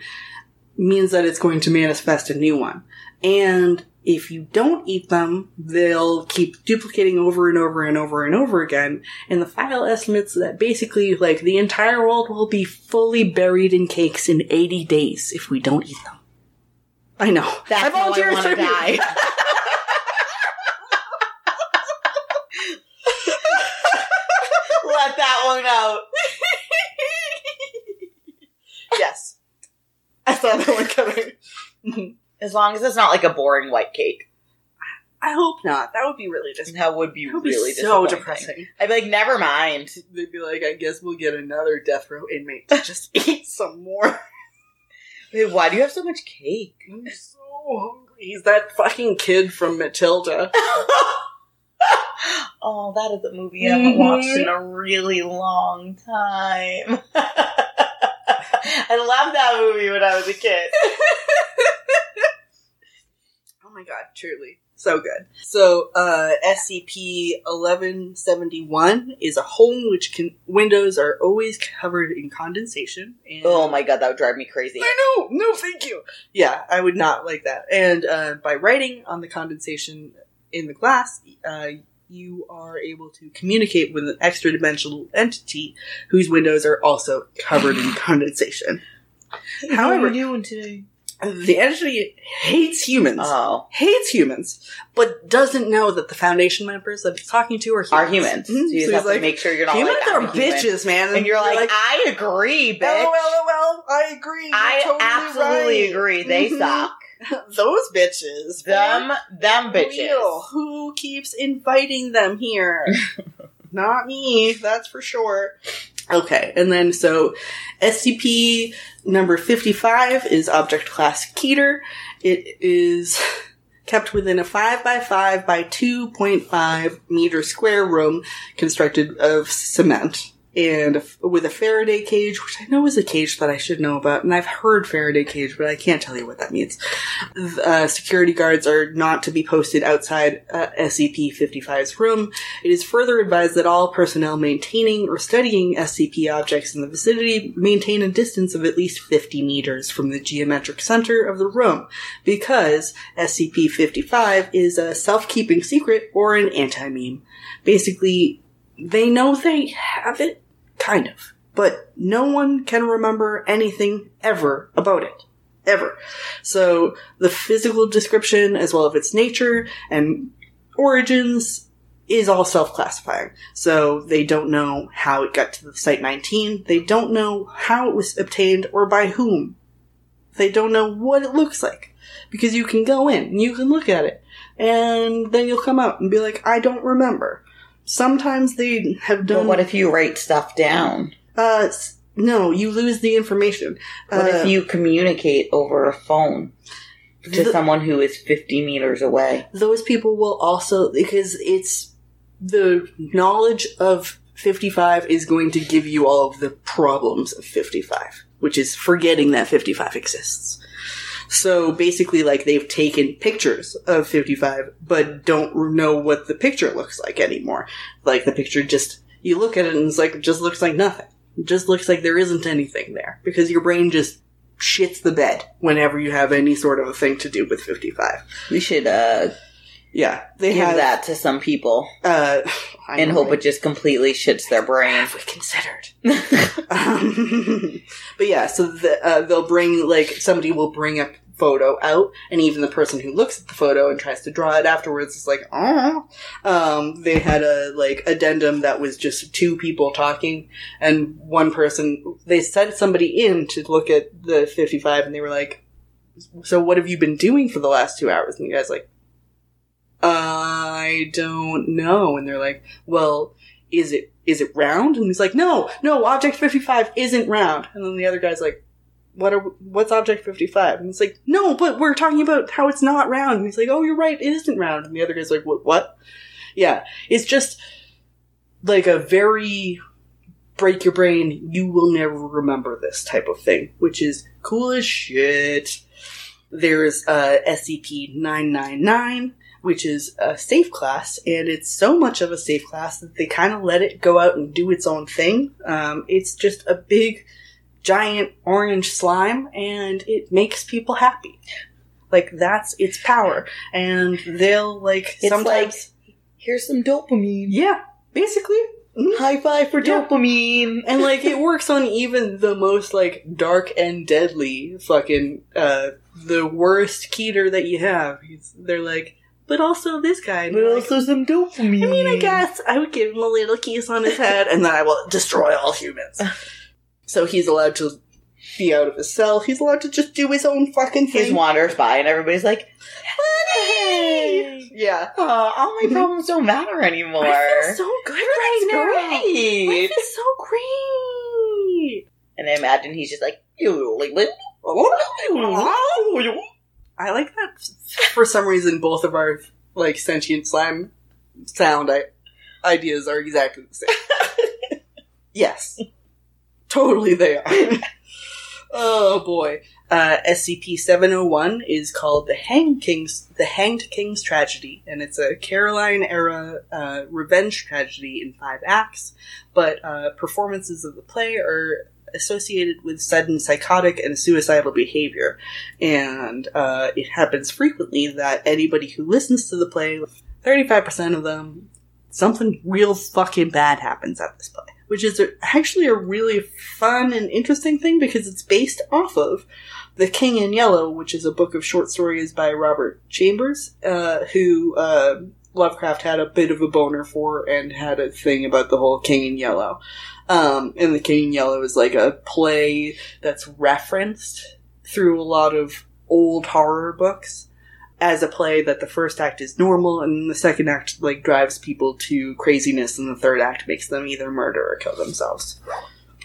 means that it's going to manifest a new one. And if you don't eat them, they'll keep duplicating over and over and over and over again. And the file estimates that basically, like, the entire world will be fully buried in cakes in 80 days if we don't eat them. I know. That's how I volunteer want to as die. <laughs> Let that one out. yes. I saw that one coming. <laughs> As long as it's not like a boring white cake. I hope not. That would be really disappointing. That would be That would be really so disappointing. depressing. I'd be like, never mind. They'd be like, I guess we'll get another death row inmate to <laughs> just eat some more. Wait, why do you have so much cake? I'm so hungry. He's that fucking kid from Matilda. <laughs> oh, that is a movie I haven't watched Mhm. in a really long time. <laughs> I loved that movie when I was a kid. <laughs> Oh my god, truly. So good. So, uh, SCP 1171 is a home which can, windows are always covered in condensation. And Oh my god, that would drive me crazy. I know! No, thank you! Yeah, I would not like that. And, uh, by writing on the condensation in the glass, uh, you are able to communicate with an extra dimensional entity whose windows are also covered in condensation. How However, are you doing today? The entity hates humans Oh, hates humans, but doesn't know that the Foundation members that he's talking to are humans. are humans. Mhm. So you So just have he's to make sure you're not humans like, are I'm a human. bitches, man. And you're like, I agree, bitch. LOL, LOL, I agree. You're I totally absolutely right. agree. They Mhm. suck. <laughs> Those bitches. Them, them bitches. real. Who keeps inviting them here? <laughs> Not me, that's for sure. Okay, and then so SCP number 55 is object class Keter. It is <laughs> kept within a 5 by 5 by 2.5 meter square room constructed of cement and with a Faraday cage, which I know is a cage that I should know about, and I've heard Faraday cage, but I can't tell you what that means. Uh, security guards are not to be posted outside uh, SCP-55's room. It is further advised that all personnel maintaining or studying SCP objects in the vicinity maintain a distance of at least 50 meters from the geometric center of the room, because SCP-55 is a self-keeping secret or an anti-meme. Basically, they know they have it, kind of, but no one can remember anything ever about it. Ever. So the physical description, as well as its nature and origins, is all self-classifying. So they don't know how it got to the Site 19. They don't know how it was obtained or by whom. They don't know what it looks like. Because you can go in you can look at it. And then you'll come out and be like, I don't remember. Sometimes they have But done. what if you write stuff down? Uh, no, you lose the information. What Uh, if you communicate over a phone to the- someone who is 50 meters away? those people will also because it's the knowledge of 55 is going to give you all of the problems of 55 which is forgetting that 55 exists so basically like they've taken pictures of 55 but don't know what the picture looks like anymore like the picture just you look at it and it's like it just looks like nothing it just looks like there isn't anything there because your brain just shits the bed whenever you have any sort of a thing to do with 55 We should uh, yeah, they give have that to some people Uh, and hope it just completely shits their brain. Have we considered? <laughs> um, <laughs> but yeah, so the, uh, they'll bring like somebody will bring a photo out, and even the person who looks at the photo and tries to draw it afterwards is like, oh. Um, they had a like addendum that was just two people talking, and one person they sent somebody in to look at the fifty-five, and they were like, "So what have you been doing for the last two hours?" And the guy's like. I don't know. And they're like, well, is it is it round? And he's like, no, no, object fifty five isn't round. And then the other guy's like, what are what's object fifty five? And he's like, no, but we're talking about how it's not round. And he's like, oh, you're right, it isn't round. And the other guy's like, what? What? Yeah, it's just like a very break your brain. You will never remember this type of thing, which is cool as shit. There's SCP nine nine nine which is a safe class, and it's so much of a safe class that they kind of let it go out and do its own thing. Um, it's just a big, giant orange slime, and it makes people happy. Like that's its power, and they'll like It's sometimes, Here's some dopamine. yeah, basically. Mhm. High five for Yeah. dopamine. and like it works on even the most like dark and deadly fucking uh the worst keter that you have. He's, they're like, but also this guy. But like, also some dopamine. I mean, I guess I would give him a little kiss on his head, and then I will destroy all humans. <laughs> so he's allowed to be out of his cell. He's allowed to just do his own fucking He thing. just wanders by and everybody's like, Honey! yeah. Oh, all my mm-hmm. problems don't matter anymore. I feel so good right now. I Great. feel so great. And I imagine he's just like, I like that. For some reason, both of our like sentient slime sound I- ideas are exactly the same. <laughs> yes, totally they are. <laughs> oh boy. Uh, SCP seven hundred one is called the Hanged King's the Hanged King's Tragedy, and it's a Caroline era uh, revenge tragedy in five acts. But uh, performances of the play are associated with sudden psychotic and suicidal behavior and uh, it happens frequently that anybody who listens to the play, 35% of them, something real fucking bad happens at this play. Which is actually a really fun and interesting thing because it's based off of The King in Yellow, which is a book of short stories by Robert Chambers, uh, who uh, Lovecraft had a bit of a boner for and had a thing about the whole King in Yellow. Um, and The King in Yellow is like a play that's referenced through a lot of old horror books as a play that the first act is normal and the second act like drives people to craziness and the third act makes them either murder or kill themselves.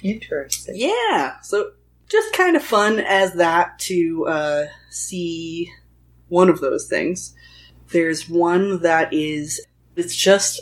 Interesting. Yeah. So just kind of fun as that to uh see one of those things. There's one that is, it's just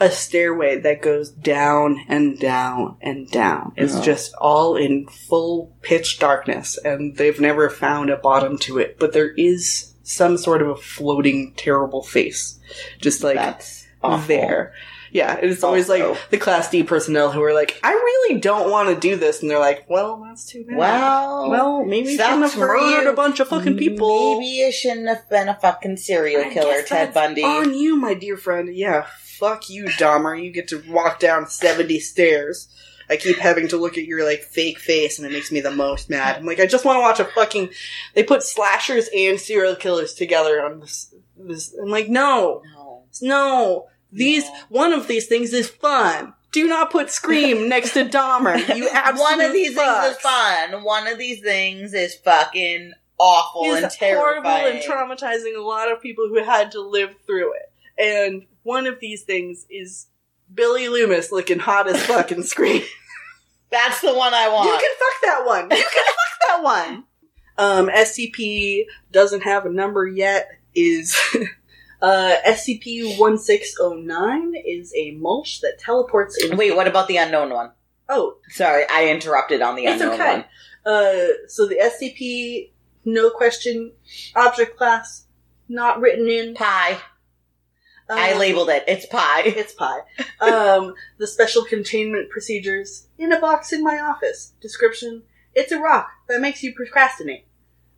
a stairway that goes down and down and down. It's Oh. just all in full pitch darkness, and they've never found a bottom to it. But there is some sort of a floating, terrible face, just like That's awful. there. Yeah, and it's always like the Class D personnel who are like, "I really don't want to do this," and they're like, "Well, that's too bad." Well, well, maybe you shouldn't have murdered you. a bunch of fucking people. Maybe you shouldn't have been a fucking serial I killer, Ted Bundy. On you, my dear friend. Yeah, fuck you, Dahmer. You get to walk down 70 stairs. I keep having to look at your like fake face and it makes me the most mad. I'm like, I just want to watch a fucking they put slashers and serial killers together on this this I'm like, no. No. No. These No. one of these things is fun. Do not put Scream <laughs> next to Dahmer. You absolute One of these fucks. things is fun. One of these things is fucking awful and terrifying. horrible and traumatizing a lot of people who had to live through it. And one of these things is Billy Loomis looking hot as fuck and Scream. <laughs> That's the one I want. You can fuck that one. You can fuck that one. Um, SCP doesn't have a number yet. Is <laughs> uh, SCP one six zero nine is a mulch that teleports in. Wait, what about the unknown one? Oh, Sorry, I interrupted on the It's unknown okay. one. uh, so the SCP no question object class not written in. Pie. I Um, labeled it. It's pie. It's pie. Um, <laughs> the special containment procedures in a box in my office. Description: It's a rock that makes you procrastinate.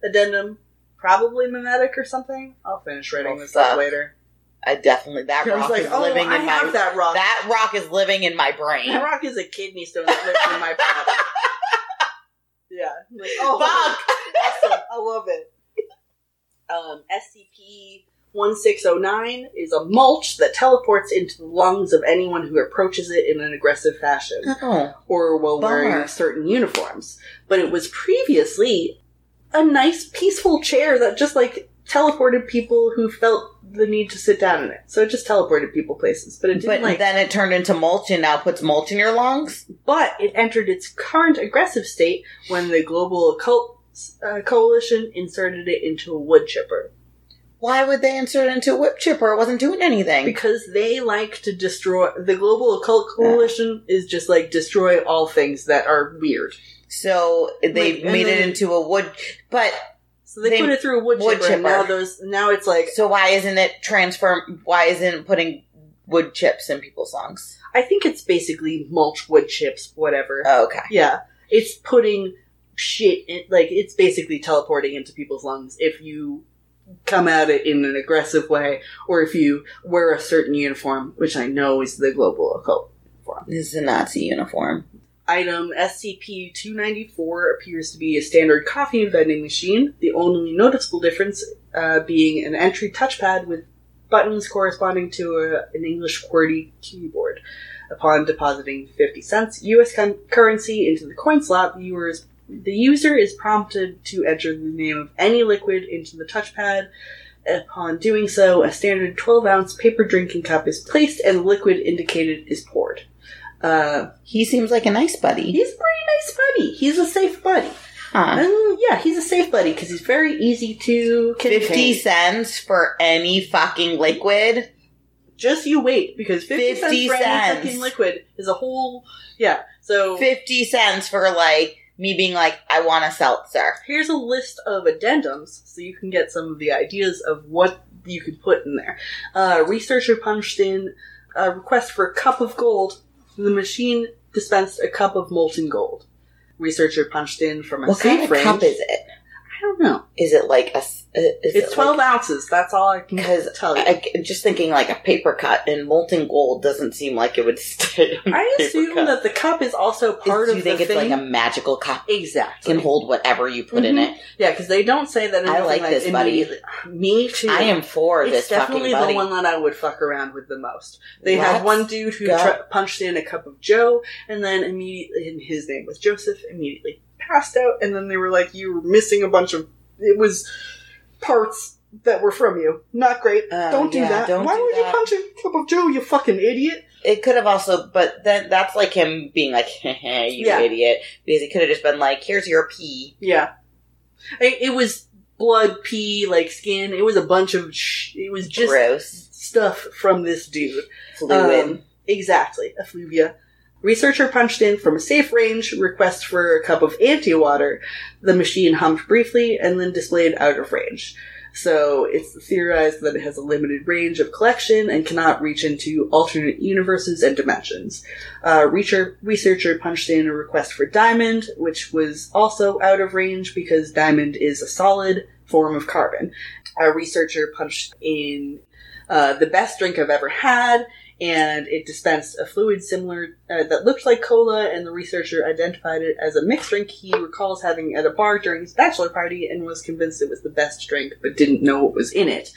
Addendum: Probably memetic or something. I'll finish writing this up later. I definitely that rock like, is oh, living I in my that rock. that rock is living in my brain. That rock is a kidney stone that lives in my <laughs> body. yeah. Like, oh, Fuck. awesome. I love it. Um, SCP 1609 is a mulch that teleports into the lungs of anyone who approaches it in an aggressive fashion Oh, or while wearing certain uniforms. But it was previously a nice, peaceful chair that just like teleported people who felt the need to sit down in it. So it just teleported people places, but it didn't but like. then it turned into mulch and now puts mulch in your lungs. but it entered its current aggressive state when the Global Occult uh, Coalition inserted it into a wood chipper. Why would they insert it into a whip chipper? It wasn't doing anything. Because they like to destroy. The Global Occult Coalition is just like destroy all things that are weird. so they Like, made it into a wood. But So they, They- put it through a wood, wood chipper, and now those now it's like so why isn't it transform? Why isn't it putting wood chips in people's lungs? I think it's basically mulch wood chips, whatever. Oh, okay. Yeah, it's putting shit in, like it's basically teleporting into people's lungs if you come at it in an aggressive way or if you wear a certain uniform, which I know is the global occult uniform. This is a Nazi uniform. Item SCP 294 appears to be a standard coffee vending machine, the only noticeable difference uh, being an entry touchpad with buttons corresponding to a, an English QWERTY keyboard. Upon depositing 50 cents US con- currency into the coin slot, viewers, the user is prompted to enter the name of any liquid into the touchpad. Upon doing so, a standard 12 ounce paper drinking cup is placed and the liquid indicated is poured. Uh, He seems like a nice buddy. He's a pretty nice buddy. He's a safe buddy. Huh. And yeah, he's a safe buddy because he's very easy to contain. 50 cents for any fucking liquid? Just you wait because 50, 50 cents for any fucking liquid is a whole. Yeah. So 50 cents for like me being like, I want a seltzer. here's a list of addendums so you can get some of the ideas of what you could put in there. Uh, researcher punched in a request for a cup of gold. The machine dispensed a cup of molten gold. Researcher punched in from a What safe kind of range. cup is it? I don't know. Is it like a. uh, Is It's it 12 like, ounces. That's all I can tell you. I, am just thinking like a paper cut, and molten gold doesn't seem like it would <laughs> stay. in I assume cut. that the cup is also part of. Do you think the it's thing. like a magical cup? exactly. Can hold whatever you put in Mhm. it. Yeah, because they don't say that. I like this, buddy. Me too. I am for It's this definitely fucking buddy. the one that I would fuck around with the most. They had Let's one dude who go. tr- punched in a cup of Joe, and then immediately, and his name was Joseph, immediately passed out, and then they were like, "You were missing a bunch of. It was parts that were from you. Not great. Uh, don't do yeah, that. don't Why do would that. you punch a cup of Joe? You fucking idiot." It could have also, but then that's like him being like, <laughs> you Yeah. idiot. Because he could have just been like, here's your pee. Yeah. It, it was blood, pee, like skin. It was a bunch of. Sh- it was just Gross. stuff from this dude. Fluid. Um, exactly, effluvia. Researcher punched in from a safe range request for a cup of anti-water. The machine hummed briefly and then displayed out of range. So it's theorized that it has a limited range of collection and cannot reach into alternate universes and dimensions. Uh, researcher punched in a request for diamond, which was also out of range because diamond is a solid form of carbon. A researcher punched in uh, the best drink I've ever had, and it dispensed a fluid similar uh, that looked like cola. And the researcher identified it as a mixed drink he recalls having at a bar during his bachelor party, and was convinced it was the best drink, but didn't know what was in it.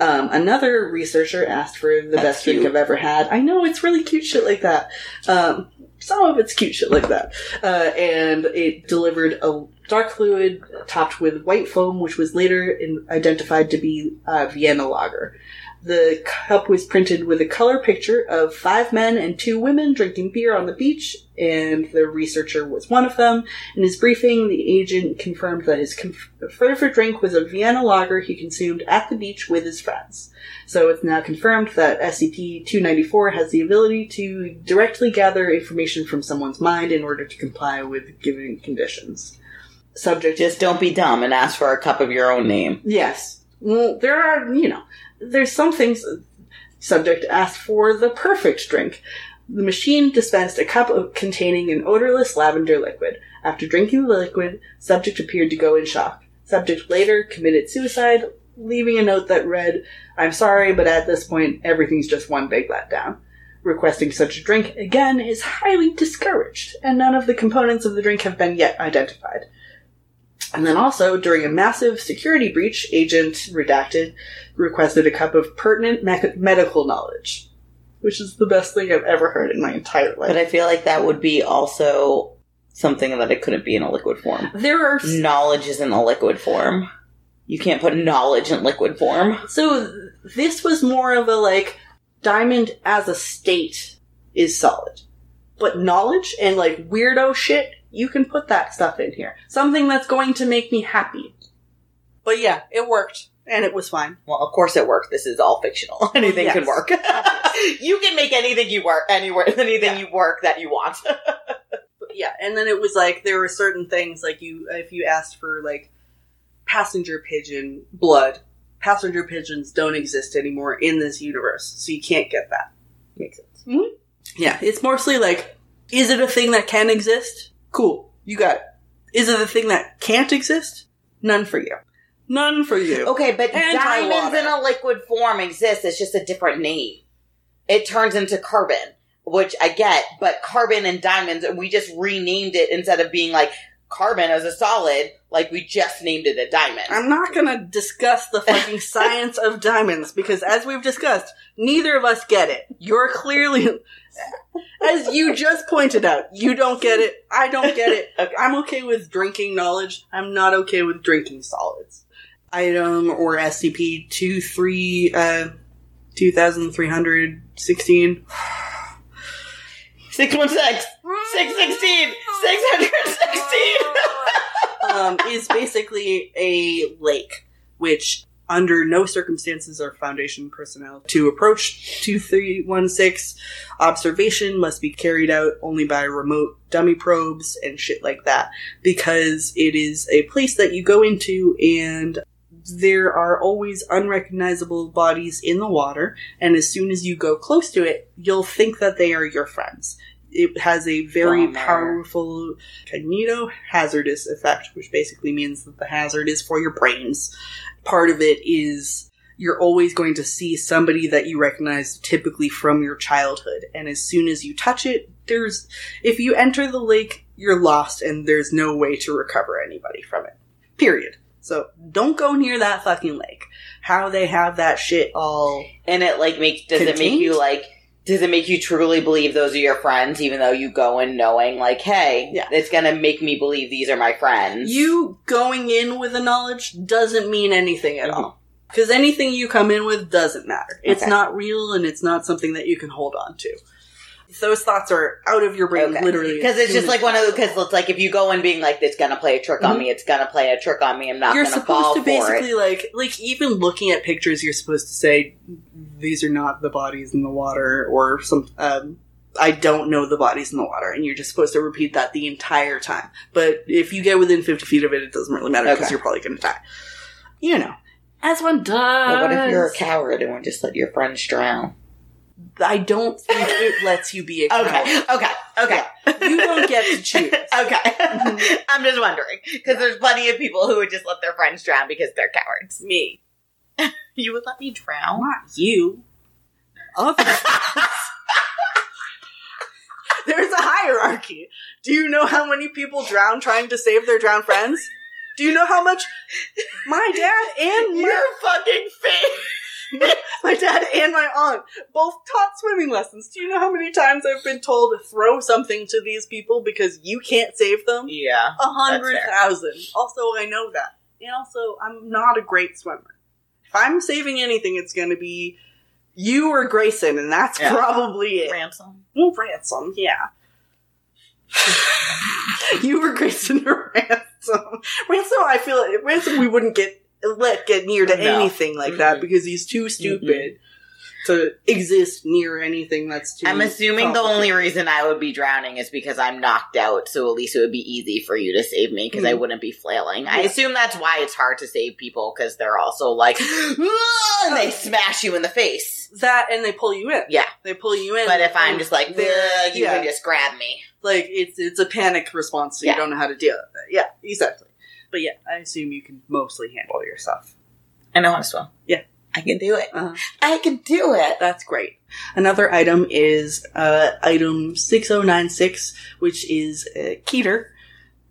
Um, another researcher asked for the That's best drink. I've ever had. I know it's really cute shit like that. Um, some of it's cute shit like that. Uh, and it delivered a dark fluid topped with white foam, which was later in, identified to be uh, Vienna lager. The cup was printed with a color picture of five men and two women drinking beer on the beach, and the researcher was one of them. In his briefing, the agent confirmed that his conf- favorite drink was a Vienna lager he consumed at the beach with his friends. So it's now confirmed that SCP-294 has the ability to directly gather information from someone's mind in order to comply with given conditions. Subject Just don't be dumb and ask for a cup of your own name. Yes. Well, there are, you know, there's some things. Subject asked for the perfect drink. The machine dispensed a cup of, containing an odorless lavender liquid. After drinking the liquid, subject appeared to go in shock. Subject later committed suicide, leaving a note that read, I'm sorry, but at this point, everything's just one big letdown. Requesting such a drink again is highly discouraged, and none of the components of the drink have been yet identified. And then also, during a massive security breach, Agent Redacted requested a cup of pertinent me- medical knowledge, which is the best thing I've ever heard in my entire life. But I feel like that would be also something that it couldn't be in a liquid form. there are Knowledge is in a liquid form. You can't put knowledge in liquid form. so this was more of a like diamond as a state is solid, but knowledge and like weirdo shit you can put that stuff in here. Something that's going to make me happy. But yeah, it worked and it was fine. Well, of course it worked. This is all fictional. <laughs> Anything Yes. can work. <laughs> you can make anything you work anywhere, <laughs> anything Yeah. you work that you want. Yeah, and then it was like there were certain things like you if you asked for like passenger pigeon blood, passenger pigeons don't exist anymore in this universe, so you can't get that. Makes sense. Mm-hmm. Yeah, it's mostly like, is it a thing that can exist? Cool, you got it. Is it a thing that can't exist? None for you. None for you. Okay, but Anti-water. diamonds in a liquid form exist. It's just a different name. It turns into carbon, which I get, but carbon and diamonds, we just renamed it instead of being like carbon as a solid, like we just named it a diamond. I'm not gonna discuss the fucking <laughs> science of diamonds because, as we've discussed, neither of us get it. You're clearly, as you just pointed out, you don't get it. I don't get it. <laughs> Okay. I'm okay with drinking knowledge. I'm not okay with drinking solids. Item or SCP two three uh two thousand three hundred sixteen. 616, 616, 616. <laughs> um, is basically a lake, which under no circumstances are Foundation personnel to approach 2316. Observation must be carried out only by remote dummy probes and shit like that, because it is a place that you go into and there are always unrecognizable bodies in the water, and as soon as you go close to it, you'll think that they are your friends. It has a very Bummer. powerful cognito hazardous effect, which basically means that the hazard is for your brains. Part of it is you're always going to see somebody that you recognize typically from your childhood, and as soon as you touch it, there's if you enter the lake, you're lost, and there's no way to recover anybody from it. Period. So don't go near that fucking lake. How they have that shit all and it like makes, does it make you like, does it make you truly believe those are your friends, even though you go in knowing like, hey, Yeah. it's gonna make me believe these are my friends? You going in with the knowledge doesn't mean anything at Mhm. all. Because anything you come in with doesn't matter. It's Okay. not real and it's not something that you can hold on to. Those thoughts are out of your brain, Okay. literally. Because it's just like one of the, because it's like if you go in being like, it's gonna play a trick on Mhm. me, it's gonna play a trick on me, I'm not you're gonna fall supposed to basically it. like like even looking at pictures you're supposed to say these are not the bodies in the water or some um I don't know the bodies in the water, and you're just supposed to repeat that the entire time. But if you get within 50 feet of it, it doesn't really matter because Okay. you're probably going to die. You know, as one does. Well, what if you're a coward and just let your friends drown? I don't think it lets you be a <laughs> coward. Okay, okay, okay. You don't get to choose. <laughs> okay. Mm-hmm. I'm just wondering. Because there's plenty of people who would just let their friends drown because they're cowards. Me, <laughs> You would let me drown? not you. Other There's a hierarchy. Do you know how many people drown trying to save their drowned friends? Do you know how much my dad and my, You're fucking fake. <laughs> my dad and my aunt both taught swimming lessons? Do you know how many times I've been told to throw something to these people because you can't save them? Yeah. A hundred thousand. Also, I know that. And also, I'm not a great swimmer. If I'm saving anything, it's going to be you or Grayson, and that's Yeah. probably it. Ransom. Well, ransom, yeah. <laughs> you were Grayson or <laughs> ransom. Ransom, I feel like ransom we wouldn't get let get near to No. anything like that Mm-mm. because he's too stupid to exist near anything that's too. I'm assuming the only reason I would be drowning is because I'm knocked out, so at least it would be easy for you to save me because I Mhm. wouldn't be flailing. I assume that's why it's hard to save people because they're also like, "Ah," and they smash you in the face. that, and they pull you in. Yeah. they pull you in. But if I'm just like, you yeah. can just grab me. like it's it's a panic response, so Yeah. you don't know how to deal with it. Yeah, exactly. But yeah, I assume you can mostly handle yourself. I know how to swim. Yeah. I can do it. Uh-huh. I can do it. That's great. Another item is uh, item 6096, which is uh, Keter.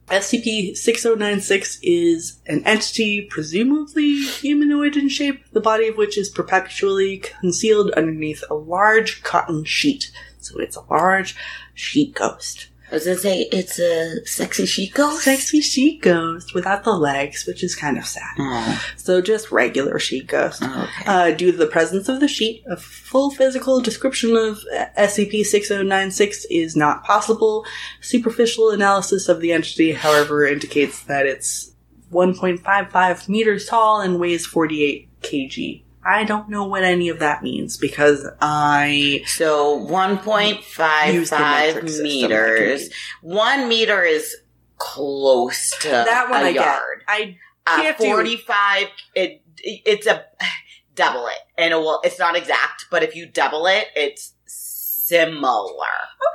SCP 6096 is an entity presumably humanoid in shape, the body of which is perpetually concealed underneath a large cotton sheet. So it's a large sheet ghost. I was gonna say it's a sexy sheet ghost. Sexy sheet ghost without the legs, which is kind of sad. Oh, So just regular sheet ghost. okay. Uh, due to the presence of the sheet, a full physical description of SCP 6096 is not possible. Superficial analysis of the entity, however, indicates that it's 1.55 meters tall and weighs 48 kg. I don't know what any of that means because I so one point five use the five metric system. meters. One meter is close to that one a I yard. get. I Uh, can't do it. Forty-five. It, it's a <sighs> double it, and it will. It's not exact, but if you double it, it's similar.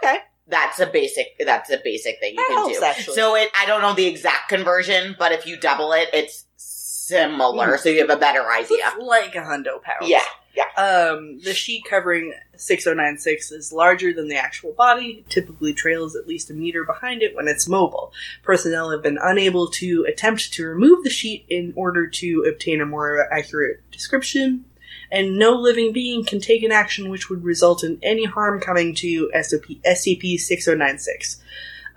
okay. That's a basic. That's a basic thing you That can helps, do. actually. So it. I don't know the exact conversion, but if you double it, it's similar. Mm. So you have a better idea. It's like a hundo power. Yeah. Yeah. Um, the sheet covering 6096 is larger than the actual body, typically trails at least a meter behind it when it's mobile. Personnel have been unable to attempt to remove the sheet in order to obtain a more accurate description, and no living being can take an action which would result in any harm coming to SCP, SCP 6096.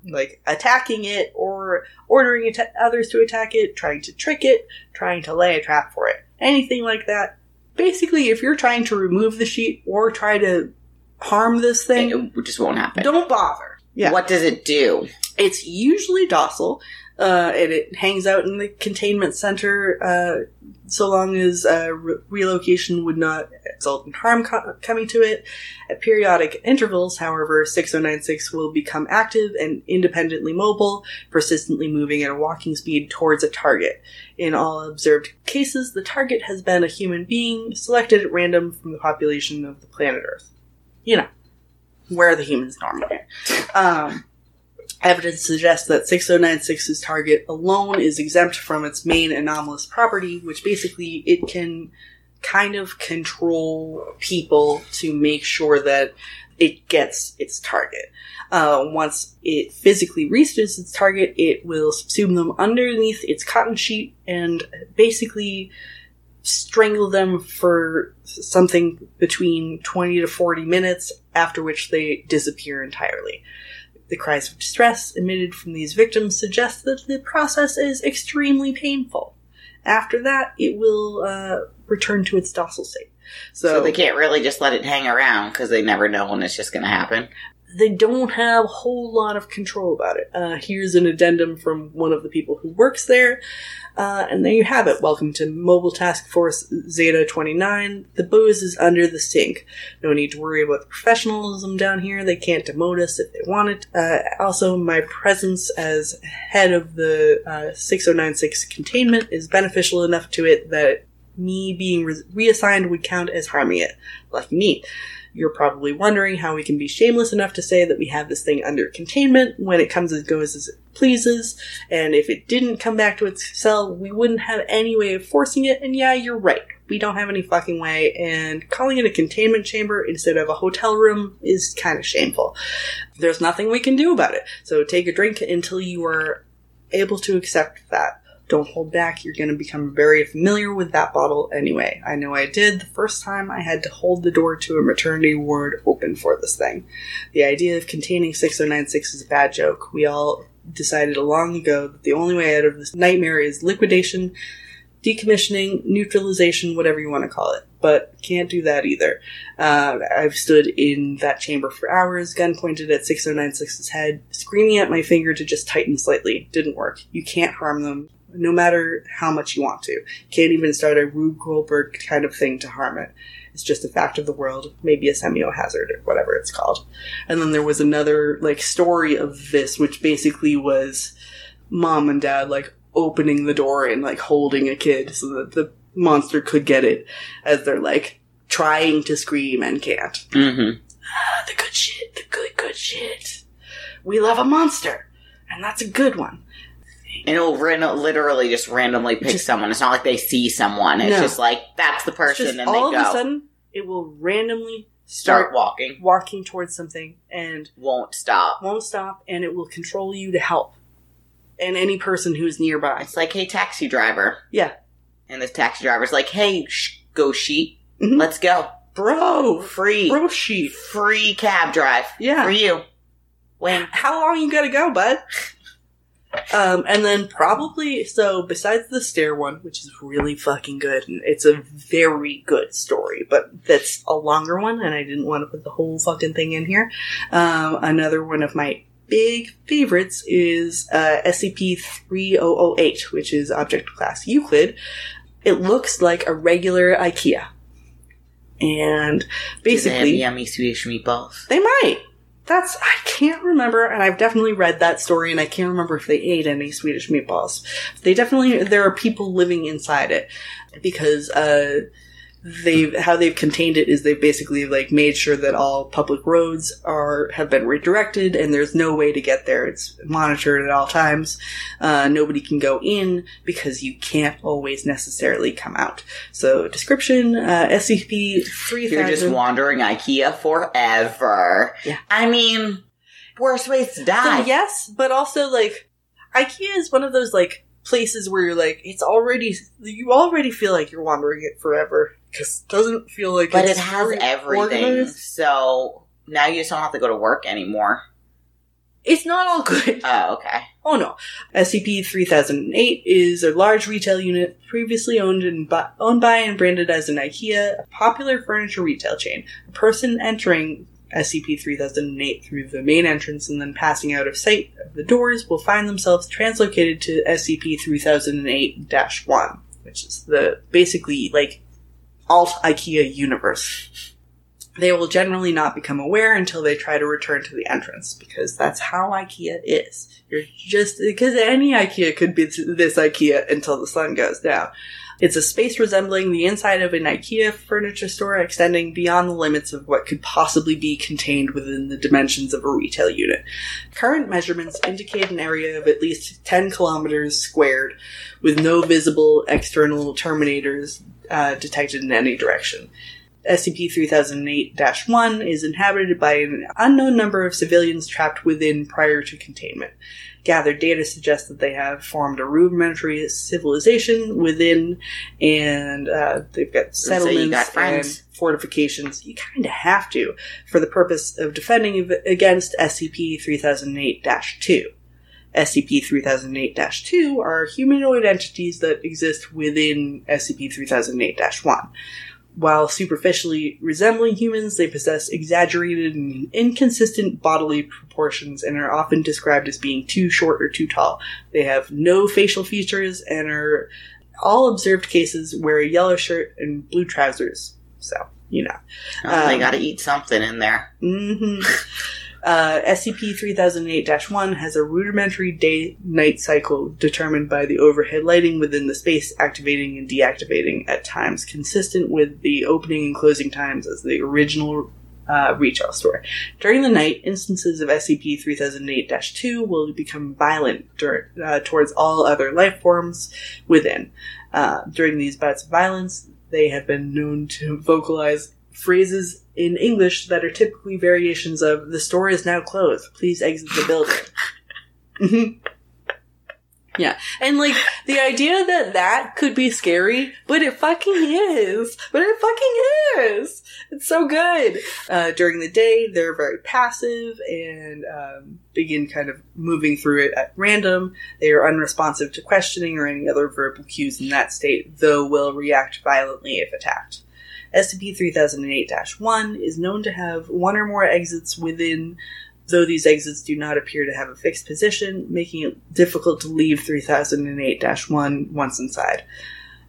Like attacking it, or ordering others to attack it, trying to trick it, trying to lay a trap for it. Anything like that basically, if you're trying to remove the sheet or try to harm this thing, It just won't happen. don't bother. Yeah. What does it do? It's usually docile, uh, and it hangs out in the containment center uh, so long as uh, re- relocation would not result in harm co- coming to it. At periodic intervals, however, 6096 will become active and independently mobile, persistently moving at a walking speed towards a target. In all observed cases, the target has been a human being selected at random from the population of the planet Earth. You know, where the humans normally. Um, Evidence suggests that 6096's target alone is exempt from its main anomalous property, which basically it can kind of control people to make sure that it gets its target. Uh, once it physically reaches its target, it will subsume them underneath its cotton sheet and basically strangle them for something between 20 to 40 minutes, after which they disappear entirely. The cries of distress emitted from these victims suggest that the process is extremely painful. After that, it will uh, return to its docile state. So, So, they can't really just let it hang around because they never know when it's just going to happen. they don't have a whole lot of control about it. Uh, here's an addendum from one of the people who works there. Uh, and there you have it. Welcome to Mobile Task Force Zeta 29. The booze is under the sink. No need to worry about the professionalism down here. They can't demote us if they want it. Uh, also, my presence as head of the uh, 6096 containment is beneficial enough to it that me being re- reassigned would count as harming it. Lucky me. You're probably wondering how we can be shameless enough to say that we have this thing under containment when it comes and goes as it pleases, and if it didn't come back to its cell, we wouldn't have any way of forcing it, and yeah, you're right. We don't have any fucking way, and calling it a containment chamber instead of a hotel room is kind of shameful. There's nothing we can do about it, so take a drink until you are able to accept that. Don't hold back. You're going to become very familiar with that bottle anyway. I know I did the first time I had to hold the door to a maternity ward open for this thing. The idea of containing 6096 is a bad joke. We all decided a long ago that the only way out of this nightmare is liquidation, decommissioning, neutralization, whatever you want to call it. But can't do that either. Uh, I've stood in that chamber for hours, gun pointed at 6096's head, screaming at my finger to just tighten slightly. Didn't work. You can't harm them no matter how much you want to. Can't even start a Rube Goldberg kind of thing to harm it. It's just a fact of the world, maybe a semiohazard or whatever it's called. And then there was another like story of this, which basically was mom and dad like opening the door and like holding a kid so that the monster could get it as they're like trying to scream and can't. Mm-hmm. Ah, the good shit, the good, good shit. We love a monster, and that's a good one. And it'll literally just randomly pick Just- someone. It's not like they see someone. It's No. just like that's the person, just and all they of go a sudden, it will randomly start start walking, walking towards something and won't stop. won't stop, and it will control you to help. And any person who's nearby. It's like, hey, taxi driver, Yeah. and this taxi driver's like, hey, sh- go sheet, Mhm. let's go, Bro! free, Bro sheep. free cab drive, Yeah. for you. When How long you gotta go, bud? Um, and then probably so besides the stair one, which is really fucking good, and it's a very good story, but that's a longer one, and I didn't want to put the whole fucking thing in here. Um, another one of my big favorites is uh, SCP three oh oh eight, which is Object Class Euclid. It looks like a regular IKEA, and basically they have yummy Swedish meatballs. they might. That's I can't remember, and I've definitely read that story, and I can't remember if they ate any Swedish meatballs. They definitely there are people living inside it because uh, they how they've contained it is they've basically like made sure that all public roads are have been redirected, and there's no way to get there. It's monitored at all times. Uh, nobody can go in because you can't always necessarily come out. So description: uh, SCP three You're just wandering IKEA forever. Yeah. I mean, worst ways to die. So yes, but also like IKEA is one of those like places where you're like it's already you already feel like you're wandering it forever because doesn't feel like But it has very everything, organized. so now you just don't have to go to work anymore. It's not all good. Oh, okay. Oh no, SCP three thousand eight is a large retail unit previously owned and bu- owned by and branded as an IKEA, a popular furniture retail chain. A person entering SCP 3008 through the main entrance and then passing out of sight of the doors will find themselves translocated to SCP 3008-1, which is the basically like alt IKEA universe. They will generally not become aware until they try to return to the entrance because that's how IKEA is. You're just because any IKEA could be this IKEA until the sun goes down. It's a space resembling the inside of an IKEA furniture store, extending beyond the limits of what could possibly be contained within the dimensions of a retail unit. Current measurements indicate an area of at least 10 kilometers squared, with no visible external terminators uh, detected in any direction. SCP 3008 1 is inhabited by an unknown number of civilians trapped within prior to containment. Gathered data suggests that they have formed a rudimentary civilization within, and uh, they've got So settlements got and fortifications. You kind of have to for the purpose of defending against SCP 3008 2. SCP 3008 2 are humanoid entities that exist within SCP 3008 1. While superficially resembling humans, they possess exaggerated and inconsistent bodily proportions and are often described as being too short or too tall. They have no facial features and are all observed cases wear a yellow shirt and blue trousers. So, you know. Oh, they Um, got to eat something in there. hmm <laughs> Uh, SCP 3008 1 has a rudimentary day night cycle determined by the overhead lighting within the space activating and deactivating at times consistent with the opening and closing times as the original uh, retail store. During the night, instances of SCP 3008 2 will become violent dur- uh, towards all other life forms within. Uh, during these bouts of violence, they have been known to vocalize phrases in English that are typically variations of "the store is now closed. Please exit the building." <laughs> Mhm. yeah, and like the idea that that could be scary, but it fucking is. But it fucking is. It's so good. Uh, during the day, they're very passive and um, begin kind of moving through it at random. They are unresponsive to questioning or any other verbal cues in that state, though will react violently if attacked. SCP 3008 1 is known to have one or more exits within, though these exits do not appear to have a fixed position, making it difficult to leave 3008 1 once inside.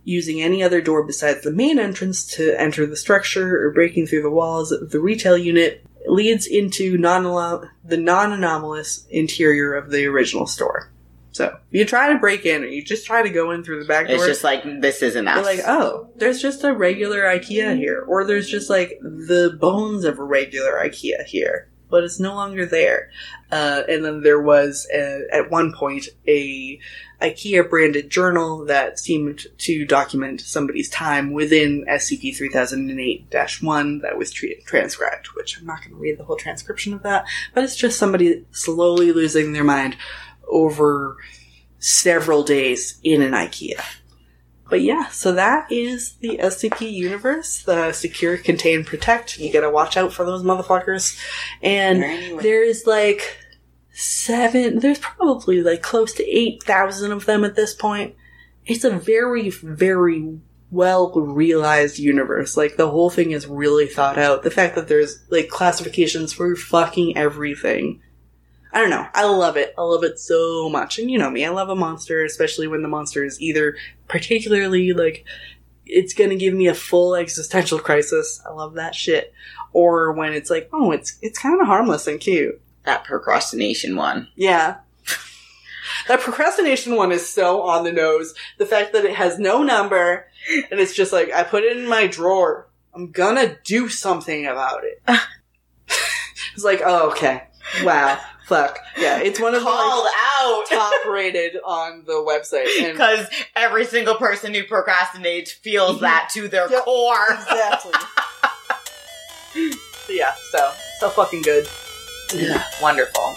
Using any other door besides the main entrance to enter the structure or breaking through the walls of the retail unit leads into non the non anomalous interior of the original store. So, you try to break in, or you just try to go in through the back door. It's just like, this isn't You're like, oh, there's just a regular IKEA here, or there's just like the bones of a regular IKEA here, but it's no longer there. Uh, and then there was uh at one point a IKEA branded journal that seemed to document somebody's time within SCP 3008-1 that was tra- transcribed, which I'm not going to read the whole transcription of that, but it's just somebody slowly losing their mind over several days in an IKEA. But yeah, so that is the SCP universe, the secure, contain, protect. You gotta watch out for those motherfuckers. And Anyway. there's like seven, there's probably like close to 8,000 of them at this point. It's a very, very well realized universe. Like the whole thing is really thought out. The fact that there's like classifications for fucking everything. I don't know. I love it. I love it so much. And you know me, I love a monster, especially when the monster is either particularly like it's gonna give me a full existential crisis. I love that shit. Or when it's like, oh, it's it's kind of harmless and cute. that procrastination one. Yeah. <laughs> That procrastination one is so on the nose. The fact that it has no number and it's just like, I put it in my drawer. I'm gonna do something about it. <laughs> it's like, oh, okay. Wow. Fuck. Yeah, it's one of the Called like, out. <laughs> top rated on the website. Because every single person who procrastinates feels mm-hmm. that to their Yep. core. exactly. <laughs> Yeah, so, so fucking good. Yeah, wonderful.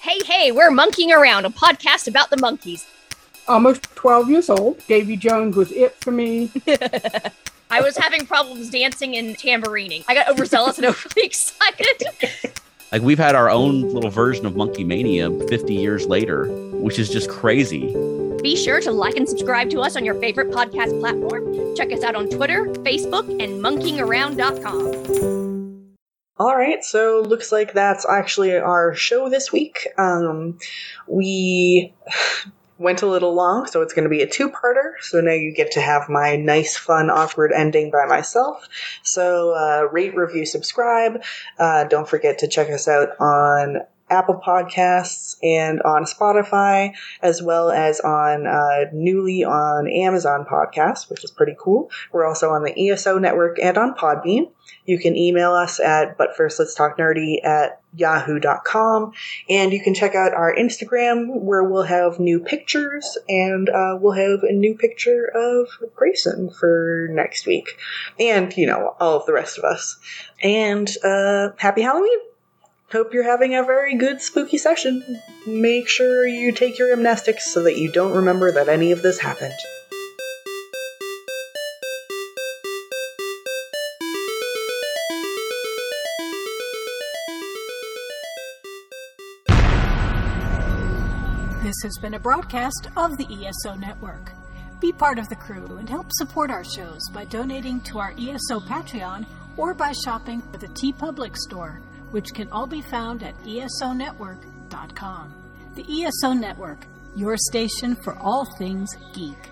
Hey, hey, we're Monkeying Around, a podcast about the Monkees. almost 12 years old. Davy Jones was it for me. <laughs> I was having problems dancing and tambourining. I got overzealous and <laughs> overly excited. Like we've had our own little version of Monkeemania 50 years later, which is just crazy. Be sure to like and subscribe to us on your favorite podcast platform. Check us out on Twitter, Facebook, and monkeyingaround.com. All right, so looks like that's actually our show this week. Um, we went a little long, so it's going to be a two-parter. So now you get to have my nice, fun, awkward ending by myself. So uh, rate, review, subscribe. Uh, don't forget to check us out on Apple Podcasts and on Spotify, as well as on uh, newly on Amazon Podcasts, which is pretty cool. We're also on the ESO network and on Podbean. You can email us at but first let's talk nerdy at yahoo.com and you can check out our Instagram where we'll have new pictures and uh, we'll have a new picture of Grayson for next week and you know all of the rest of us and uh, happy Halloween. Hope you're having a very good spooky session. Make sure you take your amnestics so that you don't remember that any of this happened. This has been a broadcast of the ESO Network. Be part of the crew and help support our shows by donating to our ESO Patreon or by shopping at the TeePublic Store which can all be found at esonetwork.com. The ESO Network, your station for all things geek.